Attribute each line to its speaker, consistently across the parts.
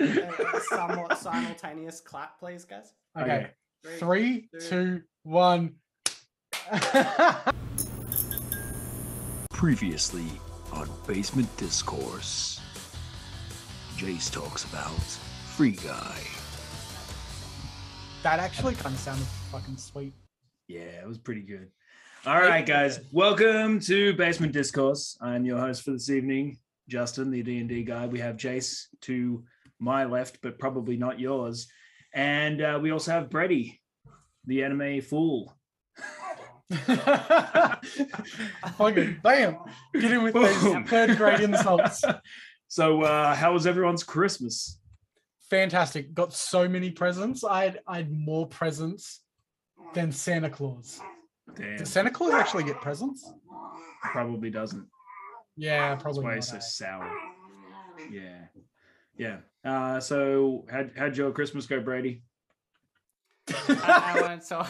Speaker 1: a, a somewhat simultaneous clap, please, guys?
Speaker 2: Okay.
Speaker 1: Three,
Speaker 2: Three,
Speaker 1: two-
Speaker 2: two, one.
Speaker 3: Previously on Basement Discourse, Jace talks about Free Guy.
Speaker 2: that actually kind of sounded fucking sweet.
Speaker 4: Yeah, it was pretty good. All right, guys, welcome to Basement Discourse. I'm your host for this evening, Justin, the D and D guy. We have Jace to my left, but probably not yours, and uh, we also have Brady, the anime fool.
Speaker 2: fucking bam! Get in with those third grade insults.
Speaker 4: So, uh, how was everyone's Christmas?
Speaker 2: Fantastic. Got so many presents. I had, I had more presents than Santa Claus.
Speaker 4: Damn,
Speaker 2: Did Santa Claus actually get presents?
Speaker 4: probably doesn't.
Speaker 2: Yeah,
Speaker 4: That's
Speaker 2: probably.
Speaker 4: why
Speaker 2: not,
Speaker 4: it's so sour. Yeah, yeah. Uh, so, how'd, how'd your Christmas go, Brady?
Speaker 1: I, I went, so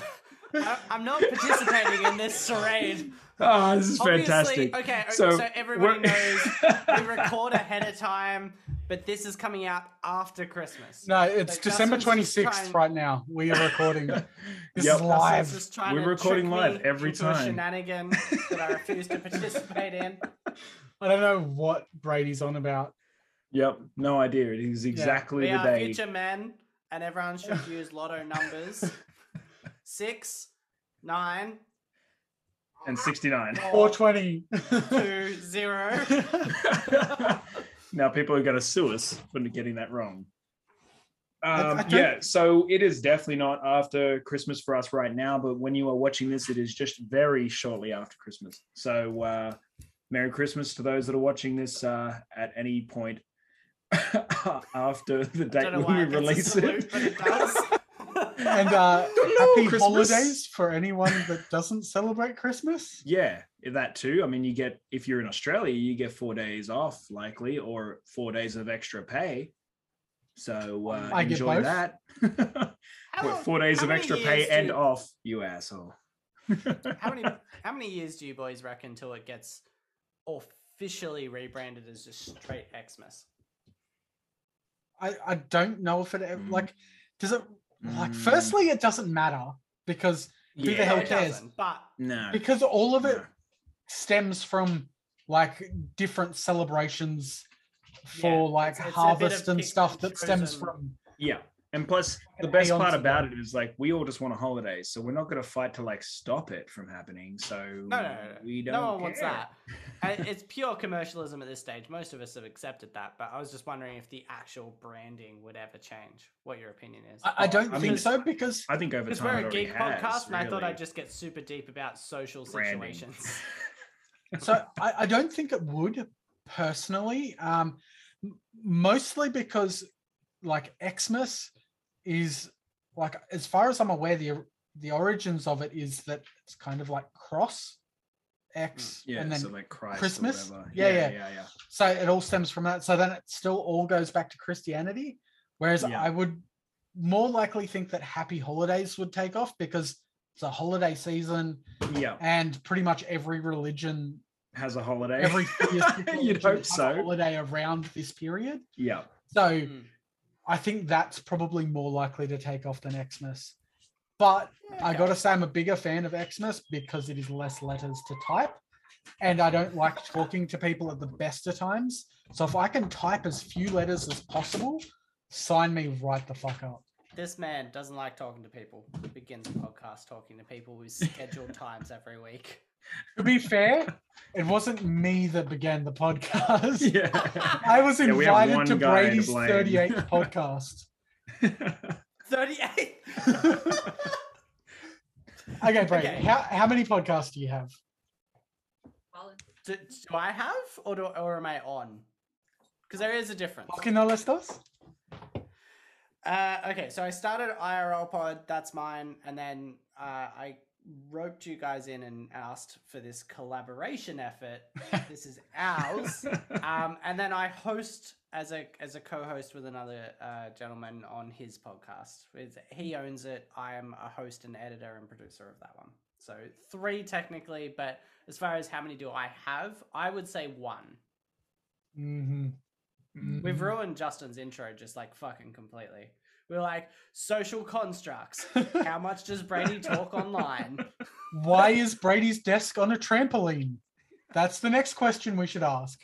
Speaker 1: I, I'm not participating in this charade.
Speaker 4: Oh, this is
Speaker 1: Obviously,
Speaker 4: fantastic.
Speaker 1: Okay,
Speaker 4: So,
Speaker 1: so, everybody knows we record ahead of time, but this is coming out after Christmas.
Speaker 2: No, it's
Speaker 1: Like,
Speaker 2: December
Speaker 1: Justin's
Speaker 2: 26th
Speaker 1: trying-
Speaker 2: right now. We are recording. This
Speaker 4: Yep.
Speaker 2: is live.
Speaker 1: Just
Speaker 4: We're recording live every
Speaker 1: into a
Speaker 4: time.
Speaker 1: shenanigan that I refuse to participate in.
Speaker 2: I don't know what Brady's on about.
Speaker 4: Yep, no idea. It is exactly
Speaker 1: We
Speaker 4: the
Speaker 1: are
Speaker 4: day.
Speaker 1: future men, and everyone should use lotto numbers: six, nine,
Speaker 4: and 69.
Speaker 2: 420.
Speaker 1: two, zero.
Speaker 4: now people are going to sue us for getting that wrong. Um,
Speaker 2: don't-
Speaker 4: yeah, so it is definitely not after Christmas for us right now, but when you are watching this, it is just very shortly after Christmas. So, uh, Merry Christmas to those that are watching this uh, at any point after the date when we
Speaker 1: it gets a
Speaker 4: release it.
Speaker 1: but it
Speaker 2: and uh, happy
Speaker 4: Christmas.
Speaker 2: holidays for anyone that doesn't celebrate Christmas.
Speaker 4: Yeah, that too. I mean, you get if you're in Australia, you get four days off likely, or four days of extra pay. So uh,
Speaker 2: I
Speaker 4: enjoy that. What,
Speaker 1: long-
Speaker 4: four days of extra pay and
Speaker 1: you-
Speaker 4: off, you asshole.
Speaker 1: How many how many years do you boys reckon till it gets officially rebranded as just straight Xmas?
Speaker 2: I, I don't know if it
Speaker 4: Mm.
Speaker 2: like does it like
Speaker 4: Mm.
Speaker 2: firstly it doesn't matter because Who the hell cares?
Speaker 1: But
Speaker 4: No,
Speaker 2: because all of it
Speaker 4: no.
Speaker 2: stems from like different celebrations for
Speaker 1: Yeah,
Speaker 2: like
Speaker 1: it's- it's
Speaker 2: harvest and stuff that stems from
Speaker 4: Yeah, and plus the best
Speaker 2: aeons
Speaker 4: part about it is like we all just want a holiday, so we're not going to fight to like stop it from happening. So
Speaker 1: no, no, no, no.
Speaker 4: we don't.
Speaker 1: no one wants that. It's pure commercialism at this stage. Most of us have accepted that, but I was just wondering if the actual branding would ever change. What your opinion is?
Speaker 2: I, I don't
Speaker 4: I
Speaker 2: think
Speaker 4: mean,
Speaker 2: so because
Speaker 4: I think over time
Speaker 1: we're a
Speaker 4: already
Speaker 1: geek
Speaker 4: has,
Speaker 1: podcast, and I thought. I'd just get super deep about social
Speaker 4: Branding.
Speaker 1: situations.
Speaker 2: so I, I don't think it would personally um mostly because like xmas is like as far as i'm aware the the origins of it is that it's kind of like cross x
Speaker 4: Yeah,
Speaker 2: and then
Speaker 4: so like Christ
Speaker 2: Christmas?
Speaker 4: whatever.
Speaker 2: Yeah,
Speaker 4: yeah,
Speaker 2: yeah.
Speaker 4: yeah, yeah.
Speaker 2: so it all stems from that so then it still all goes back to christianity whereas
Speaker 4: Yeah.
Speaker 2: i would more likely think that happy holidays would take off because it's a holiday season
Speaker 4: Yeah,
Speaker 2: and pretty much every religion
Speaker 4: has a holiday.
Speaker 2: every
Speaker 4: You'd hope
Speaker 2: has a
Speaker 4: so.
Speaker 2: holiday around this period.
Speaker 4: Yeah,
Speaker 2: So
Speaker 1: Mm.
Speaker 2: I think that's probably more likely to take off than Xmas. But I gotta say I'm a bigger fan of Xmas because it is less letters to type. And I don't like talking to people at the best of times. So if I can type as few letters as possible, sign me right the fuck up.
Speaker 1: This man doesn't like talking to people. Begins a podcast talking to people with scheduled times every week.
Speaker 2: To be fair, it wasn't me that began the podcast.
Speaker 4: yeah.
Speaker 2: I was
Speaker 4: Yeah, we have
Speaker 2: invited
Speaker 4: one
Speaker 2: to
Speaker 4: guy to
Speaker 2: Brady's
Speaker 4: blame.
Speaker 2: 38th podcast.
Speaker 1: 38!
Speaker 2: Okay, Brady,
Speaker 1: Okay.
Speaker 2: how, how many podcasts do you have?
Speaker 1: do, do I have, or, do, or am I on? Because there is a difference.
Speaker 2: Fucking no less dos?
Speaker 1: Uh, okay, so I started IRL Pod, that's mine, and then uh, I roped you guys in and asked for this collaboration effort. this is ours. um, and then I host as a as a co-host with another uh, gentleman on his podcast. It's, he owns it. I am a host and editor and producer of that one. So three technically, but as far as how many do I have, I would say one.
Speaker 2: hmm
Speaker 1: We've
Speaker 2: Mhm.
Speaker 1: ruined Justin's intro just like fucking completely. We're like social constructs. How much does Brady talk online?
Speaker 2: Why is Brady's desk on a trampoline? That's the next question we should ask.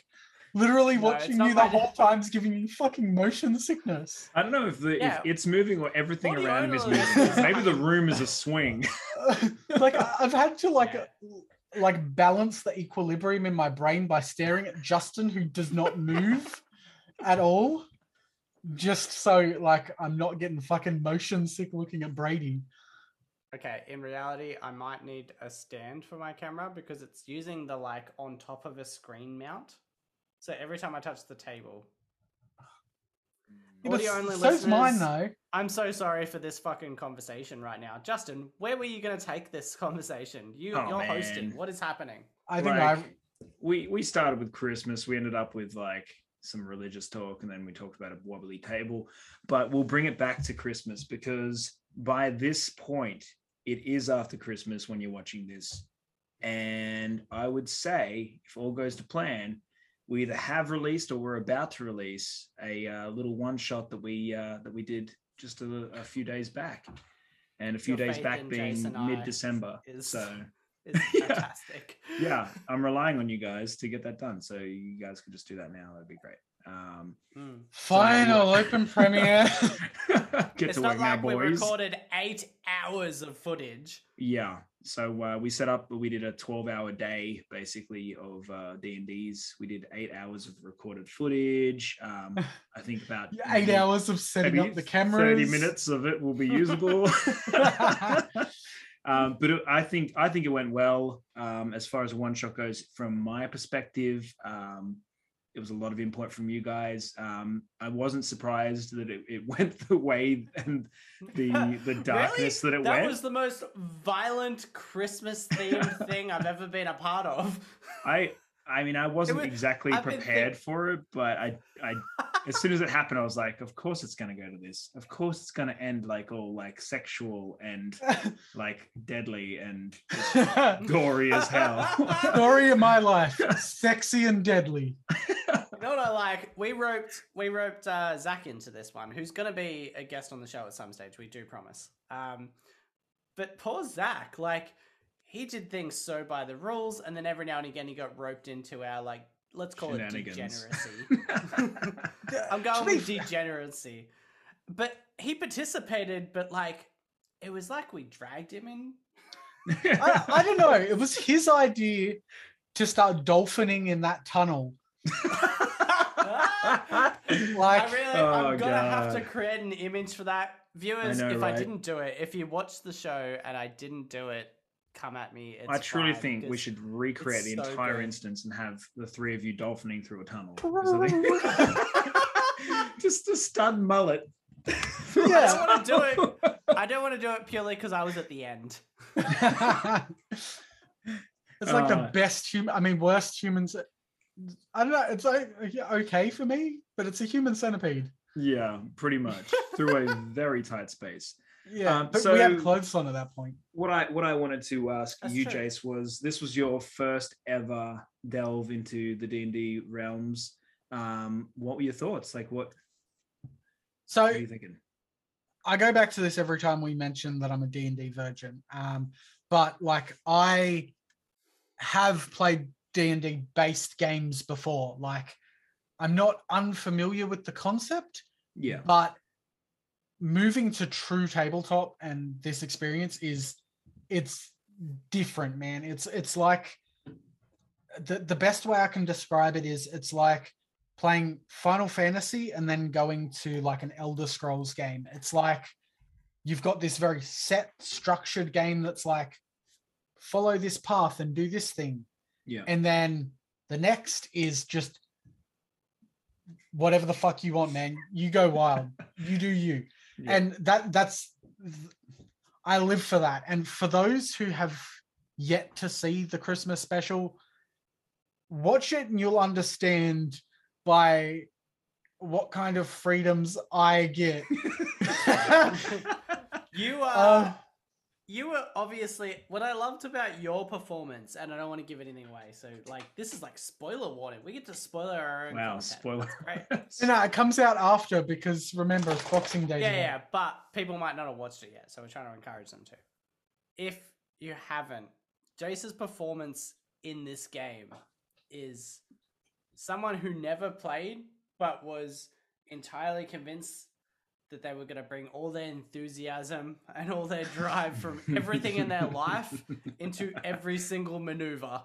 Speaker 2: Literally
Speaker 1: No,
Speaker 2: watching
Speaker 1: not
Speaker 2: you the
Speaker 1: my
Speaker 2: whole
Speaker 1: desk.
Speaker 2: time's giving you fucking motion sickness.
Speaker 4: I don't know if, the,
Speaker 1: Yeah.
Speaker 4: if it's moving or everything
Speaker 1: What
Speaker 4: around him is moving. Maybe the room is a swing.
Speaker 2: like I- I've had to like
Speaker 1: Yeah.
Speaker 2: Uh, like balance the equilibrium in my brain by staring at Justin who does not move at all. Just so like I'm not getting fucking motion sick looking at Brady.
Speaker 1: Okay, in reality, I might need a stand for my camera because it's using the like on top of a screen mount. So every time I touch the table,
Speaker 2: Yeah, but
Speaker 1: Audio only
Speaker 2: so's mine though.
Speaker 1: I'm so sorry for this fucking conversation right now. Justin, where were you going to take this conversation? You,
Speaker 4: Oh,
Speaker 1: you're hosting. What is happening?
Speaker 2: I think
Speaker 4: Like,
Speaker 2: I
Speaker 4: we we started with Christmas. We ended up with like some religious talk, and then we talked about a wobbly table. But we'll bring it back to Christmas because by this point, it is after Christmas when you're watching this, and I would say, if all goes to plan, we either have released or we're about to release a uh, little one shot that we uh, that we did just a, a few days back, and a few
Speaker 1: Your
Speaker 4: days back being mid December.
Speaker 1: Is- It's
Speaker 4: Yeah.
Speaker 1: fantastic.
Speaker 4: yeah, I'm relying on you guys to get that done. So you guys could just do that now. That'd be great. Um,
Speaker 1: Mm.
Speaker 2: final open premiere.
Speaker 4: get
Speaker 1: It's
Speaker 4: to
Speaker 1: not
Speaker 4: work now,
Speaker 1: boys. we recorded eight hours of footage.
Speaker 4: Yeah. So uh, we set up. We did a 12-hour day, basically, of uh, D and D's. We did eight hours of recorded footage. Um, I think about
Speaker 2: Eight
Speaker 4: maybe-
Speaker 2: hours of setting up the cameras.
Speaker 4: 30 minutes of it will be usable. Um, but it, I think I think it went well um, as far as one shot goes. From my perspective, um, it was a lot of input from you guys. Um, I wasn't surprised that it, it went the way and the the darkness that it
Speaker 1: that
Speaker 4: went.
Speaker 1: That was the most violent Christmas themed thing I've ever been a part of.
Speaker 4: I I mean I wasn't
Speaker 1: was-
Speaker 4: exactly
Speaker 1: I've
Speaker 4: prepared
Speaker 1: think-
Speaker 4: for it, but I I as soon as it happened, I was like, of course it's gonna go to this. Of course it's gonna end like all like sexual and like deadly and gory as hell.
Speaker 2: Story of my life, sexy and deadly.
Speaker 1: You know what I like? We roped we roped uh, Zach into this one, who's going to be a guest on the show at some stage. We do promise. Um, but poor Zach, like he did things so by the rules, and then every now and again he got roped into our like let's call it degeneracy. I'm going
Speaker 2: To
Speaker 1: with degeneracy, but he participated, but like it was like we dragged him in.
Speaker 2: I, I don't know. It was his idea to start dolphining in that tunnel. Like-
Speaker 1: I really,
Speaker 4: Oh,
Speaker 1: I'm gonna have to create an image for that. Viewers,
Speaker 4: know,
Speaker 1: if I didn't do it, if you watched the show and I didn't do it, come at me. It's
Speaker 4: I truly
Speaker 1: fine,
Speaker 4: think we should recreate the
Speaker 1: so
Speaker 4: entire
Speaker 1: good.
Speaker 4: instance and have the three of you dolphining through a tunnel. Just a stud mullet.
Speaker 1: I
Speaker 2: Yeah.
Speaker 1: don't want to do it. I don't want to do it purely because I was at the end.
Speaker 2: it's like the
Speaker 4: Uh,
Speaker 2: best human. I mean, worst humans. I don't know. It's like okay for me, but it's a human centipede.
Speaker 4: Yeah, pretty much through a very tight space.
Speaker 2: Yeah,
Speaker 4: Um,
Speaker 2: but we had clothes on at that point.
Speaker 4: What I what I wanted to ask
Speaker 1: That's
Speaker 4: you,
Speaker 1: true.
Speaker 4: Jace, was this was your first ever delve into the D and D realms. Um, what were your thoughts? Like, what,
Speaker 2: So
Speaker 4: what are you thinking?
Speaker 2: I go back to this every time we mention that I'm a D&D virgin. Um, but like I have played D&D based games before. Like I'm not unfamiliar with the concept,
Speaker 4: Yeah,
Speaker 2: but moving to true tabletop and this experience is it's different, man. It's it's like the the best way I can describe it is it's like playing Final Fantasy and then going to like an Elder Scrolls game. It's like you've got this very set structured game that's like follow this path and do this thing.
Speaker 4: yeah,
Speaker 2: And then the next is just whatever the fuck you want, man. You go wild. you do you.
Speaker 4: Yeah.
Speaker 2: And that that's I live for that. And for those who have yet to see the Christmas special, watch it and you'll understand by what kind of freedoms I get.
Speaker 1: You are
Speaker 2: Uh,
Speaker 1: you were obviously what I loved about your performance, and I don't want to give anything away. So, like, this is like spoiler warning. We get to spoiler our own.
Speaker 4: Wow,
Speaker 1: content.
Speaker 4: spoiler.
Speaker 1: That's great.
Speaker 2: You know, it comes out after because remember it's Boxing Day.
Speaker 1: Yeah,
Speaker 2: today.
Speaker 1: yeah, but people might not have watched it yet, so we're trying to encourage them to. If you haven't, Jace's performance in this game is someone who never played but was entirely convinced that they were going to bring all their enthusiasm and all their drive from everything in their life into every single maneuver.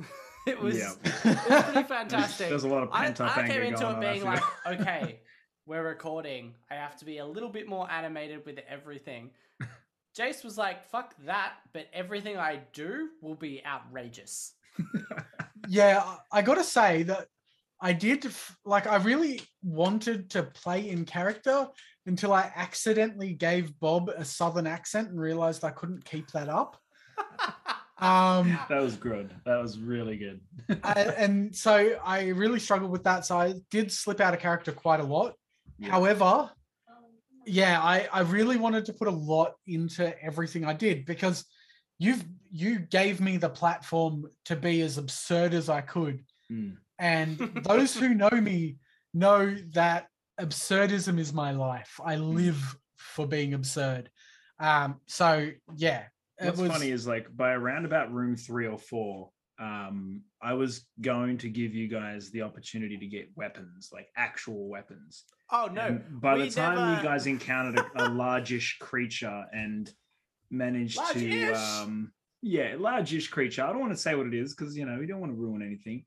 Speaker 1: it was,
Speaker 4: Yeah.
Speaker 1: it was pretty fantastic.
Speaker 4: There's a lot of
Speaker 1: I,
Speaker 4: pent up
Speaker 1: I
Speaker 4: anger
Speaker 1: came into it being like, okay, we're recording. I have to be a little bit more animated with everything. Jace was like, fuck that, but everything I do will be outrageous.
Speaker 2: yeah i I gotta say that i did like i really wanted to play in character until i accidentally gave bob a southern accent and realized i couldn't keep that up um
Speaker 4: that was good. That was really good.
Speaker 2: I- and so i really struggled with that so i did slip out of character quite a lot
Speaker 4: Yeah.
Speaker 2: however yeah I, I really wanted to put a lot into everything i did because you've you gave me the platform to be as absurd as i could
Speaker 4: Mm.
Speaker 2: and those who know me know that absurdism is my life i live for being absurd um so yeah it
Speaker 4: What's
Speaker 2: was
Speaker 4: funny is like by around about room three or four, um, I was going to give you guys the opportunity to get weapons, like actual weapons.
Speaker 1: oh, no.
Speaker 4: And by the time
Speaker 1: never-
Speaker 4: you guys encountered a, a largish creature and managed to
Speaker 1: Large-ish?
Speaker 4: um yeah, largish creature. I don't want to say what it is because you know, we don't want to ruin anything.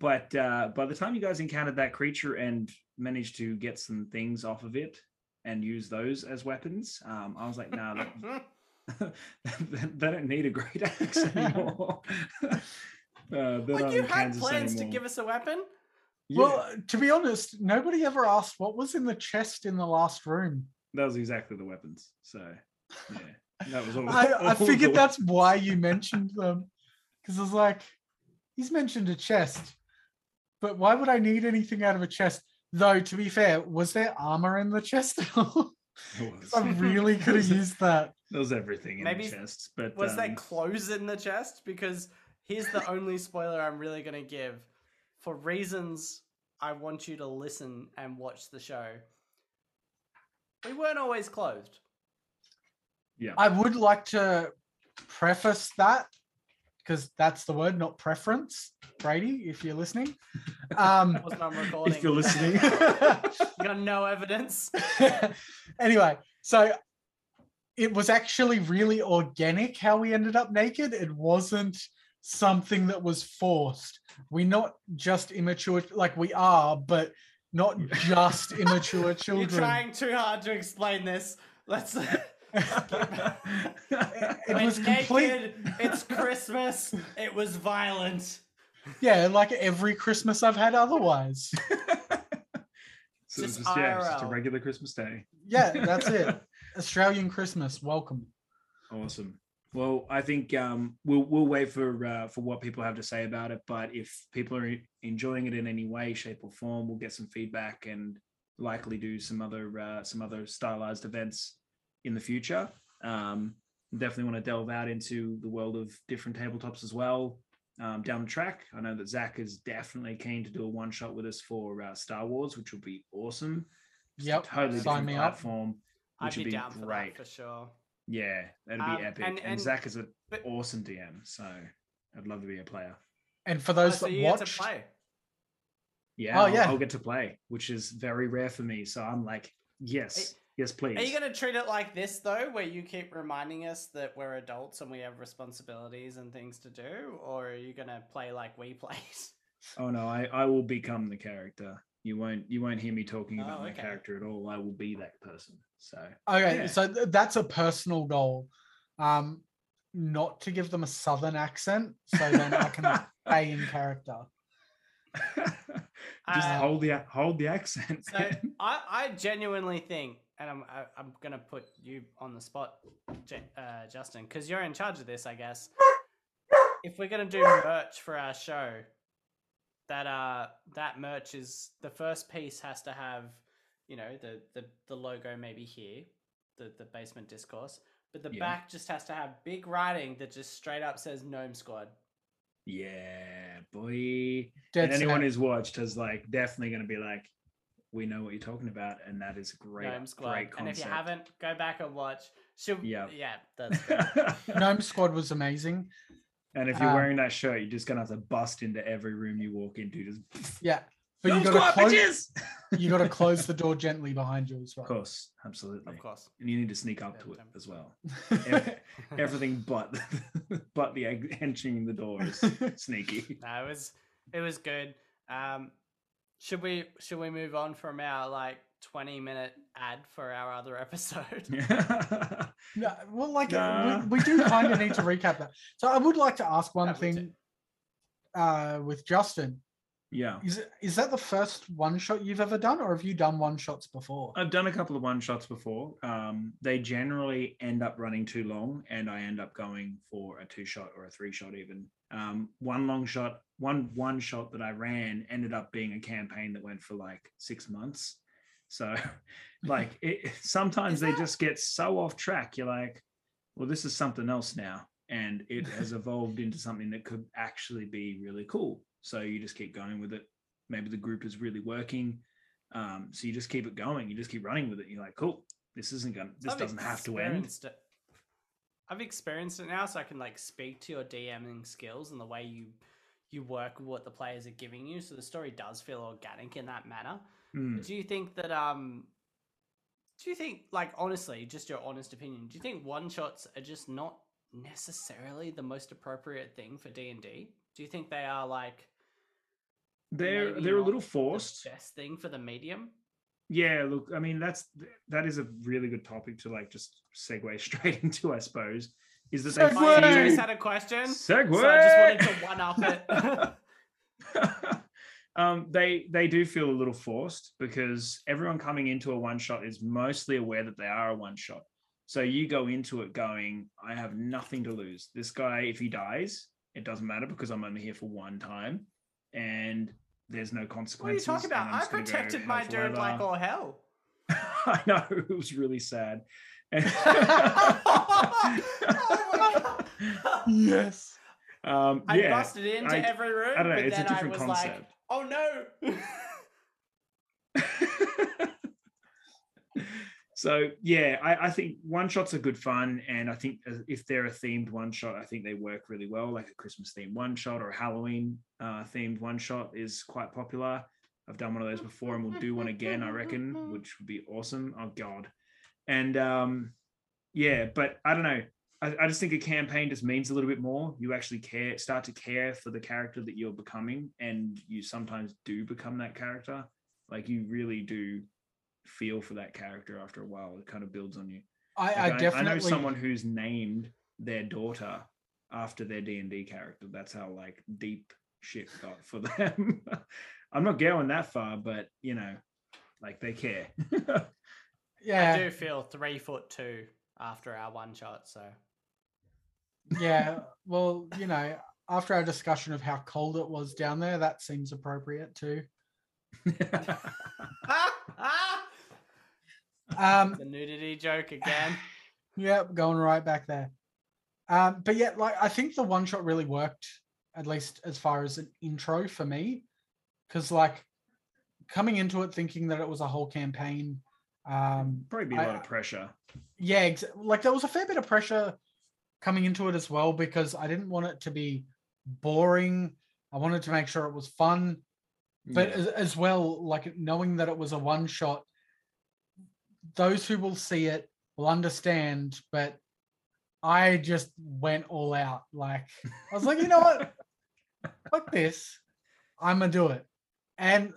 Speaker 4: But uh by the time you guys encountered that creature and managed to get some things off of it and use those as weapons, um, I was like, nah, that, they don't need a great axe anymore. uh, they're
Speaker 1: Well,
Speaker 4: not
Speaker 1: you had
Speaker 4: Kansas
Speaker 1: plans to give us a weapon.
Speaker 4: Yeah,
Speaker 2: well to be honest nobody ever asked what was in the chest in the last room
Speaker 4: that was exactly the weapons. So yeah, that was all.
Speaker 2: I, I figured
Speaker 4: the-
Speaker 2: that's why you mentioned them. Because I was like, he's mentioned a chest, but why would I need anything out of a chest? Though, to be fair, was there armor in the chest? at all?
Speaker 4: It was.
Speaker 2: 'Cause I really could have used that.
Speaker 4: There was everything in
Speaker 1: Maybe-
Speaker 4: the chest, but
Speaker 1: Was there
Speaker 4: um,
Speaker 1: clothes in the chest? Because here's the only spoiler I'm really going to give. For reasons I want you to listen and watch the show, we weren't always clothed. Yeah.
Speaker 2: I would like to preface that because that's the word, not preference. Brady, if you're listening. Um,
Speaker 1: Wasn't on recording.
Speaker 4: if you're listening,
Speaker 1: You got no evidence.
Speaker 2: anyway, so it was actually really organic how we ended up naked. It wasn't something that was forced. We're not just immature, like we are, but not just immature children.
Speaker 1: You're trying too hard to explain this. Let's.
Speaker 2: It
Speaker 1: We're
Speaker 2: was complete.
Speaker 1: naked. It's Christmas. It was violent.
Speaker 2: Yeah, like every Christmas I've had otherwise.
Speaker 4: so it's
Speaker 1: Just
Speaker 4: just, yeah, it's just a regular Christmas day.
Speaker 2: Yeah, that's it. Australian Christmas, welcome.
Speaker 4: Awesome. Well, I think um, we'll we'll wait for uh, for what people have to say about it. But if people are enjoying it in any way, shape, or form, we'll get some feedback and likely do some other uh, some other stylized events in the future. Um, definitely want to delve out into the world of different tabletops as well um, down the track. I know that Zach is definitely keen to do a one shot with us for uh, Star Wars, which will be awesome. Just a
Speaker 2: Yep,
Speaker 4: totally
Speaker 2: sign
Speaker 4: different
Speaker 2: me up.
Speaker 4: platform, which
Speaker 1: I'd be
Speaker 4: be
Speaker 1: down for
Speaker 4: great.
Speaker 1: that for sure.
Speaker 4: Yeah, that'd be
Speaker 1: Um,
Speaker 4: epic.
Speaker 1: and-
Speaker 4: And,
Speaker 1: and-
Speaker 4: Zach is an
Speaker 1: but-
Speaker 4: awesome DM, so I'd love to be a player.
Speaker 2: And for
Speaker 1: Oh,
Speaker 2: those
Speaker 1: so
Speaker 2: that
Speaker 1: you get to
Speaker 2: watched.
Speaker 4: Yeah,
Speaker 2: Oh,
Speaker 4: I'll,
Speaker 2: yeah.
Speaker 4: I'll get to play, which is very rare for me. So I'm like, yes, yes, please.
Speaker 1: Are you going to treat it like this though, where you keep reminding us that we're adults and we have responsibilities and things to do, or are you going to play like we played?
Speaker 4: Oh no, I, I will become the character. You won't you won't hear me talking about
Speaker 1: Oh,
Speaker 4: my character at all. I will be that person. So
Speaker 2: okay,
Speaker 4: Yeah.
Speaker 2: so th- that's a personal goal. Um, not to give them a southern accent, so then I can stay in character.
Speaker 4: just
Speaker 1: Uh,
Speaker 4: hold the hold the accent.
Speaker 1: So I, I genuinely think, and I'm I, I'm gonna put you on the spot, J- uh, Justin, because you're in charge of this, I guess. If we're gonna do merch for our show, that uh that merch is the first piece has to have, you know, the the the logo maybe here, the the basement discourse. but the
Speaker 4: Yeah.
Speaker 1: back just has to have big writing that just straight up says Gnome Squad.
Speaker 4: Yeah, boy.
Speaker 2: Dead
Speaker 4: and anyone
Speaker 2: set.
Speaker 4: who's watched is like definitely going to be like, we know what you're talking about, and that is a great,
Speaker 1: Gnome Squad.
Speaker 4: great
Speaker 1: and if you haven't, go back and watch. Should,
Speaker 4: Yeah.
Speaker 1: yeah, that's good.
Speaker 2: Gnome Squad was amazing.
Speaker 4: and if you're
Speaker 2: Um,
Speaker 4: wearing that shirt, you're just gonna have to bust into every room you walk into. Just
Speaker 2: Yeah, but you
Speaker 4: Gnome
Speaker 2: got to close.
Speaker 4: bitches!
Speaker 2: You got to close the door gently behind you as well.
Speaker 4: Of course, absolutely.
Speaker 1: of course.
Speaker 4: And you need to sneak up
Speaker 1: Yeah,
Speaker 4: to it
Speaker 1: Tim.
Speaker 4: as well. Ev- Everything but but the egg- entering the door is sneaky.
Speaker 1: No, it was it was good. Um, should we should we move on from our like twenty minute ad for our other episode?
Speaker 2: No, well, like
Speaker 4: Nah.
Speaker 2: we, we do kind of need to recap that. So I would like to ask one
Speaker 1: Yeah,
Speaker 2: thing uh, with Justin.
Speaker 4: Yeah.
Speaker 2: Is it- is that the first one shot you've ever done, or have you done one shots before?
Speaker 4: I've done a couple of one shots before. Um, they generally end up running too long, and I end up going for a two shot or a three shot even. Um, one long shot, one one shot that I ran ended up being a campaign that went for like six months. So, like, it, sometimes they just get so off track. You're like, well, this is something else now, and it has evolved into something that could actually be really cool. So you just keep going with it. Maybe the group is really working. Um, so you just keep it going. You just keep running with it. You're like, cool, this isn't gonna, this
Speaker 1: I've
Speaker 4: doesn't have to end.
Speaker 1: it. I've experienced it now, so I can like speak to your DMing skills and the way you you work with what the players are giving you. So the story does feel organic in that manner.
Speaker 4: Mm.
Speaker 1: Do you think that um do you think like honestly, just your honest opinion, do you think one shots are just not necessarily the most appropriate thing for D&D? Do you think they are like
Speaker 4: They're they're a little forced.
Speaker 1: best thing for the medium?
Speaker 4: Yeah, look, I mean that's that is a really good topic to like just segue straight into, I suppose. Is that they
Speaker 2: Segue! Segue!
Speaker 1: Had a question.
Speaker 4: Segue.
Speaker 1: So I just wanted to one up it.
Speaker 4: um, they they do feel a little forced because everyone coming into a one shot is mostly aware that they are a one shot. So you go into it going, I have nothing to lose. This guy, if he dies, it doesn't matter because I'm only here for one time, and there's no consequences.
Speaker 1: what are you talking about? I
Speaker 4: just gonna go
Speaker 1: protected my
Speaker 4: for
Speaker 1: like all hell.
Speaker 4: I know it was really sad.
Speaker 1: Oh
Speaker 2: yes.
Speaker 4: um,
Speaker 1: I
Speaker 4: yeah,
Speaker 1: busted into
Speaker 4: I-
Speaker 1: every room,
Speaker 4: I don't know,
Speaker 1: but
Speaker 4: it's a
Speaker 1: then I
Speaker 4: different
Speaker 1: was like,
Speaker 4: concept.
Speaker 1: "Oh no!"
Speaker 4: So yeah, I, I think one shots are good fun, and I think if they're a themed one shot, I think they work really well. Like a Christmas themed one shot or a Halloween uh, themed one shot is quite popular. I've done one of those before, and we'll do one again, I reckon, which would be awesome. Oh god, and um, yeah, but I don't know. I, I just think a campaign just means a little bit more. You actually care, start to care for the character that you're becoming, and you sometimes do become that character. Like you really do feel for that character after a while. It kind of builds on you.
Speaker 2: I,
Speaker 4: Like,
Speaker 2: I definitely.
Speaker 4: I know someone who's named their daughter after their D and D character. That's how like deep shit got for them. I'm not going that far, but you know, like they care.
Speaker 2: yeah,
Speaker 1: I do feel three foot two after our one shot. So
Speaker 2: yeah. Well, you know, after our discussion of how cold it was down there, that seems appropriate too. Um,
Speaker 1: the nudity joke again.
Speaker 2: Yep, going right back there. Um, but yeah, like I think the one shot really worked, at least as far as an intro for me, because like coming into it thinking that it was a whole campaign. Um,
Speaker 4: Probably be a
Speaker 2: I-
Speaker 4: lot of pressure.
Speaker 2: yeah, ex- like there was a fair bit of pressure coming into it as well because I didn't want it to be boring. I wanted to make sure it was fun, but
Speaker 4: Yeah.
Speaker 2: as, as well, like knowing that it was a one shot, those who will see it will understand. But I just went all out. Like I was like, you know what? Fuck this. I'm gonna do it, and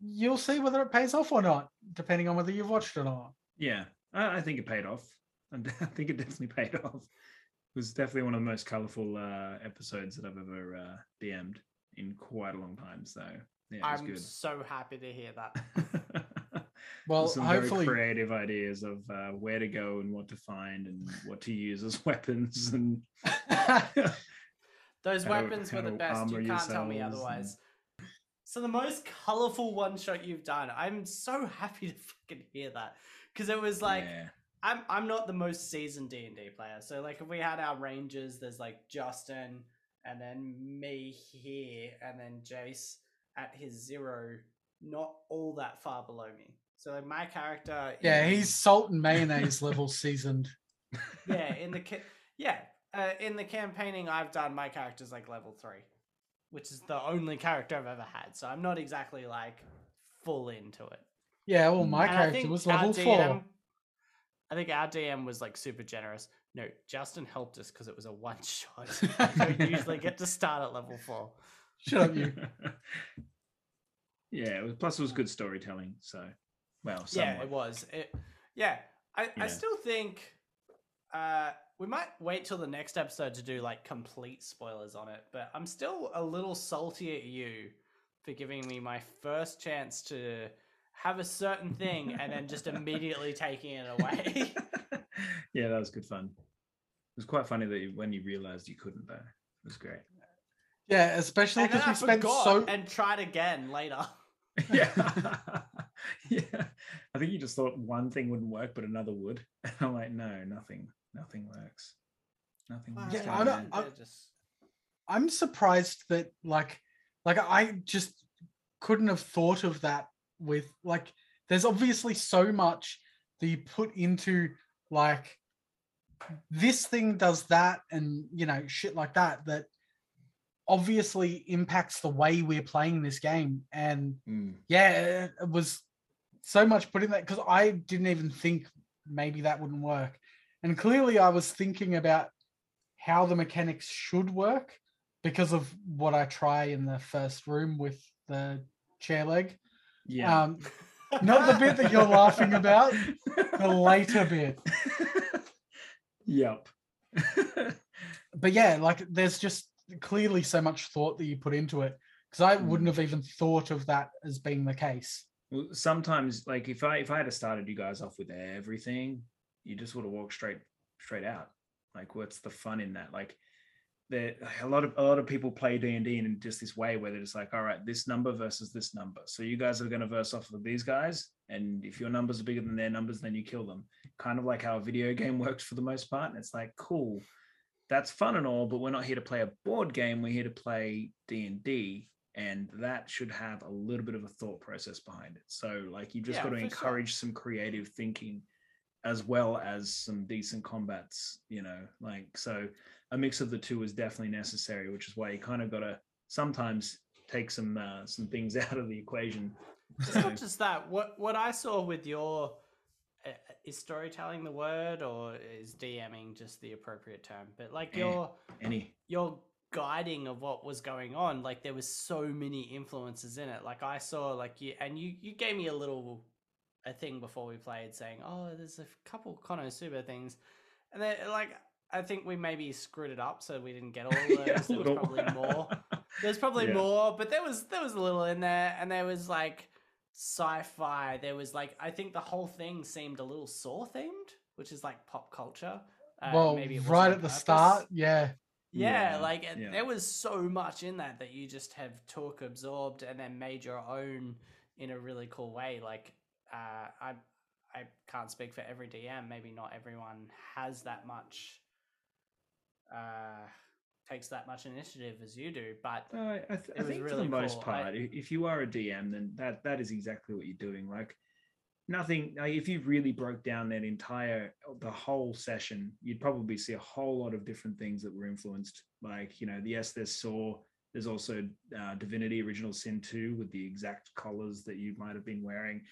Speaker 2: you'll see whether it pays off or not, depending on whether you've watched it or not.
Speaker 4: Yeah, I, I think it paid off. I think it definitely paid off. It was definitely one of the most colorful uh, episodes that I've ever uh, DM'd in quite a long time. So yeah, it
Speaker 1: I'm
Speaker 4: was
Speaker 1: so happy to hear that.
Speaker 4: good.
Speaker 2: Well,
Speaker 4: some
Speaker 2: hopefully,
Speaker 4: very creative ideas of uh, where to go and what to find and what to use as weapons and
Speaker 1: Those weapons were the best. You can't tell me
Speaker 4: yourselves and-
Speaker 1: otherwise. So the most colorful one shot you've done. I'm so happy to fucking hear that because it was like
Speaker 4: yeah.
Speaker 1: I'm I'm not the most seasoned D and D player. So like if we had our rangers, there's like Justin and then me here, and then Jace at his zero, not all that far below me. So like my character,
Speaker 2: Yeah,
Speaker 1: in-
Speaker 2: he's salt and mayonnaise level seasoned.
Speaker 1: yeah in the ca- yeah uh, in the campaigning I've done. My character's like level three, which is the only character I've ever had. So I'm not exactly like full into it.
Speaker 2: Yeah, well, my
Speaker 1: And
Speaker 2: character was
Speaker 1: our
Speaker 2: level
Speaker 1: DM
Speaker 2: four.
Speaker 1: I think our DM was like super generous. No, Justin helped us because it was a one shot. I don't usually get to start at level four.
Speaker 2: Shut up, you.
Speaker 4: yeah, it was, plus it was good storytelling. So, well,
Speaker 1: Yeah, it was. It, yeah, I,
Speaker 4: Yeah.
Speaker 1: I still think uh, we might wait till the next episode to do like complete spoilers on it. But I'm still a little salty at you for giving me my first chance to have a certain thing and then just immediately taking it away.
Speaker 4: yeah, that was good fun. It was quite funny that you, when you realized you couldn't, though, it was great.
Speaker 2: Yeah, especially
Speaker 1: and then
Speaker 2: because
Speaker 1: I
Speaker 2: we spent
Speaker 1: forgot
Speaker 2: so.
Speaker 1: and tried again later.
Speaker 4: yeah, yeah. I think you just thought one thing wouldn't work, but another would. And I'm like, no, nothing, nothing works. Nothing. works
Speaker 2: Yeah, I don't-
Speaker 4: there.
Speaker 2: I-
Speaker 1: They're just-
Speaker 2: I'm surprised that like like I just couldn't have thought of that with like there's obviously so much that you put into like this thing does that and you know shit like that that obviously impacts the way we're playing this game and
Speaker 4: Mm.
Speaker 2: yeah it was so much put in that because i didn't even think maybe that wouldn't work. And clearly i was thinking about how the mechanics should work because of what i try in the first room with the chair leg.
Speaker 4: Yeah.
Speaker 2: um not the bit that you're laughing about the later bit.
Speaker 4: Yep.
Speaker 2: but yeah like there's just clearly so much thought that you put into it because i wouldn't have even thought of that as being the case
Speaker 4: Well, sometimes, like if I if I had started you guys off with everything, you just would have walked straight straight out. Like, what's the fun in that? Like, there a lot of a lot of people play D and D in just this way where they're just like, all right, this number versus this number. So you guys are going to verse off with these guys, and if your numbers are bigger than their numbers, then you kill them. Kind of like how a video game works for the most part. And it's like, cool, that's fun and all, but we're not here to play a board game. We're here to play D and D, and that should have a little bit of a thought process behind it. So, like, you've just
Speaker 1: Yeah,
Speaker 4: got to
Speaker 1: for sure.
Speaker 4: encourage some creative thinking, as well as some decent combats. You know, like so, a mix of the two is definitely necessary, which is why you kind of got to sometimes take some uh, some things out of the equation.
Speaker 1: It's not just that. What what I saw with your uh, is storytelling the word or is DMing just the appropriate term? But like your
Speaker 4: Any
Speaker 1: your guiding of what was going on, like there was so many influences in it. Like I saw like you and you you gave me a little a thing before we played saying, "Oh, there's a couple Konosuba things." And then like I think we maybe screwed it up so we didn't get all those.
Speaker 4: Yeah,
Speaker 1: there was probably more. There's probably
Speaker 4: Yeah.
Speaker 1: more, but there was there was a little in there, and there was like sci-fi. There was like I think the whole thing seemed a little Saw themed, which is like pop culture. Uh,
Speaker 2: well
Speaker 1: maybe
Speaker 2: right at the
Speaker 1: purpose.
Speaker 2: start yeah
Speaker 1: Yeah,
Speaker 4: Yeah,
Speaker 1: like
Speaker 4: yeah.
Speaker 1: there was so much in that that you just have took, absorbed, and then made your own in a really cool way. Like uh, I I can't speak for every DM. Maybe not everyone has that much. Uh, takes that much initiative as you do, but
Speaker 4: I, th- I think for the most
Speaker 1: cool.
Speaker 4: Part, i if you are a DM, then that that is exactly what you're doing. Like nothing. Like if you really broke down that entire the whole session, you'd probably see a whole lot of different things that were influenced. Like you know, yes, there's Saw. There's also uh, Divinity Original Sin 2 with the exact collars that you might have been wearing,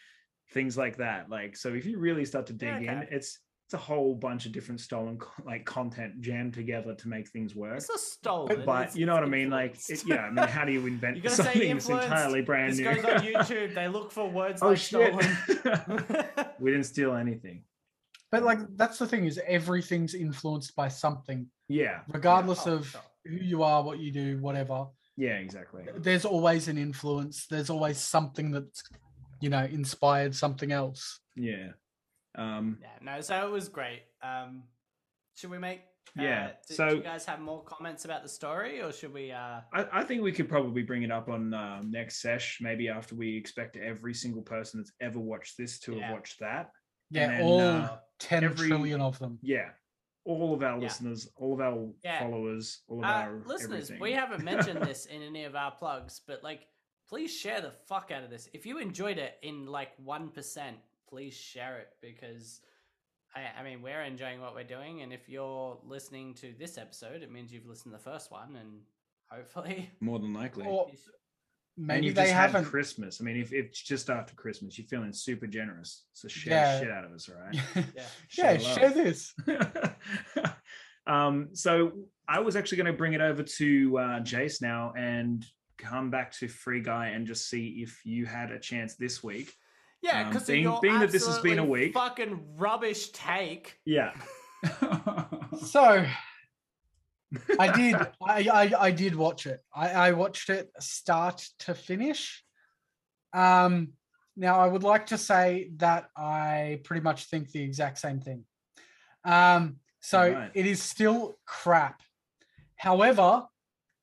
Speaker 4: things like that. Like so, if you really start to dig
Speaker 1: Yeah,
Speaker 4: in, it's it's a whole bunch of different stolen like content jammed together to make things work
Speaker 1: it's not stolen.
Speaker 4: but
Speaker 1: it's-
Speaker 4: you know what I mean? Like, it, yeah, I mean, how do you invent
Speaker 1: You gotta say
Speaker 4: something that's entirely brand
Speaker 1: this
Speaker 4: new?
Speaker 1: goes on YouTube. They look for words
Speaker 4: oh
Speaker 1: like
Speaker 4: shit!
Speaker 1: stolen.
Speaker 4: we didn't steal anything.
Speaker 2: but like that's the thing is everything's influenced by something
Speaker 4: Yeah,
Speaker 2: regardless
Speaker 1: Oh,
Speaker 2: of
Speaker 1: sure.
Speaker 2: who you are what you do whatever
Speaker 4: yeah, exactly.
Speaker 2: there's always an influence there's always something that's you know inspired something else
Speaker 4: Yeah, um,
Speaker 1: Yeah, no, so it was great. Um, should we make?
Speaker 4: Yeah,
Speaker 1: Uh, do,
Speaker 4: so-
Speaker 1: do you guys have more comments about the story, or should we? Uh,
Speaker 4: I, I think we could probably bring it up on um, next sesh, maybe after we expect every single person that's ever watched this to
Speaker 1: Yeah.
Speaker 4: have watched that.
Speaker 2: Yeah,
Speaker 4: then,
Speaker 2: all
Speaker 4: uh,
Speaker 2: ten
Speaker 4: every-
Speaker 2: trillion of them.
Speaker 4: yeah, all of our
Speaker 1: Yeah.
Speaker 4: listeners, all of our
Speaker 1: Yeah.
Speaker 4: followers, all of
Speaker 1: Uh,
Speaker 4: our
Speaker 1: listeners,
Speaker 4: everything.
Speaker 1: we haven't mentioned this in any of our plugs, but like, please share the fuck out of this. If you enjoyed it in like one percent, please share it because I, I mean we're enjoying what we're doing, and if you're listening to this episode, it means you've listened to the first one, and hopefully,
Speaker 4: more than likely.
Speaker 2: Or
Speaker 1: you should-
Speaker 4: and
Speaker 2: maybe
Speaker 4: you've
Speaker 2: they
Speaker 4: just had
Speaker 2: haven't.
Speaker 4: Christmas. I mean, if, if it's just after Christmas, you're feeling super generous. So share
Speaker 2: Yeah.
Speaker 4: shit out of us, all right?
Speaker 1: yeah.
Speaker 2: yeah,
Speaker 4: Share
Speaker 2: share this.
Speaker 4: um, so I was actually going to bring it over to uh, Jace now and come back to Free Guy and just see if you had a chance this week.
Speaker 1: Yeah,
Speaker 4: Um,
Speaker 1: because
Speaker 4: being- being that this has been a week-
Speaker 1: fucking rubbish take.
Speaker 4: Yeah.
Speaker 2: So I did. I, I I did watch it. I, I watched it start to finish. Um, now I would like to say that I pretty much think the exact same thing. Um, so
Speaker 4: Right.
Speaker 2: it is still crap. However,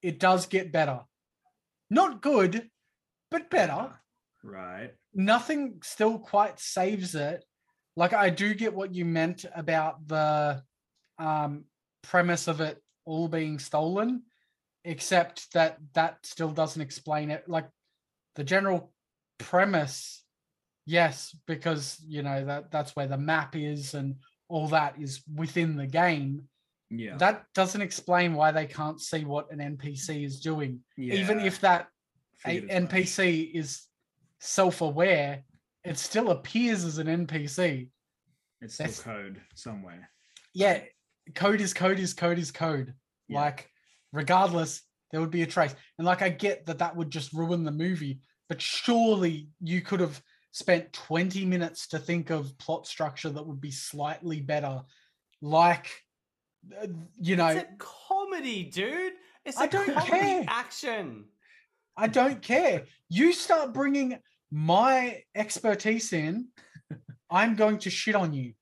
Speaker 2: it does get better. Not good, but better.
Speaker 4: Right.
Speaker 2: Nothing still quite saves it. Like I do get what you meant about the um, premise of it all being stolen, except that that still doesn't explain it. Like the general premise, yes, because you know that that's where the map is and all that is within the game.
Speaker 4: Yeah.
Speaker 2: That doesn't explain why they can't see what an NPC is doing, even if that
Speaker 4: figured much.
Speaker 2: NPC is self-aware. It still appears as an NPC.
Speaker 4: It's still
Speaker 2: that's-
Speaker 4: code somewhere.
Speaker 2: yeah, code is code is code is code.
Speaker 4: Yeah.
Speaker 2: Like, regardless, there would be a trace. And like, I get that that would just ruin the movie, but surely you could have spent 20 minutes to think of plot structure that would be slightly better. Like, uh, you know,
Speaker 1: it's a comedy, dude. It's a
Speaker 2: I don't
Speaker 1: comedy
Speaker 2: care.
Speaker 1: action.
Speaker 2: I don't care. You start bringing my expertise in, I'm going to shit on you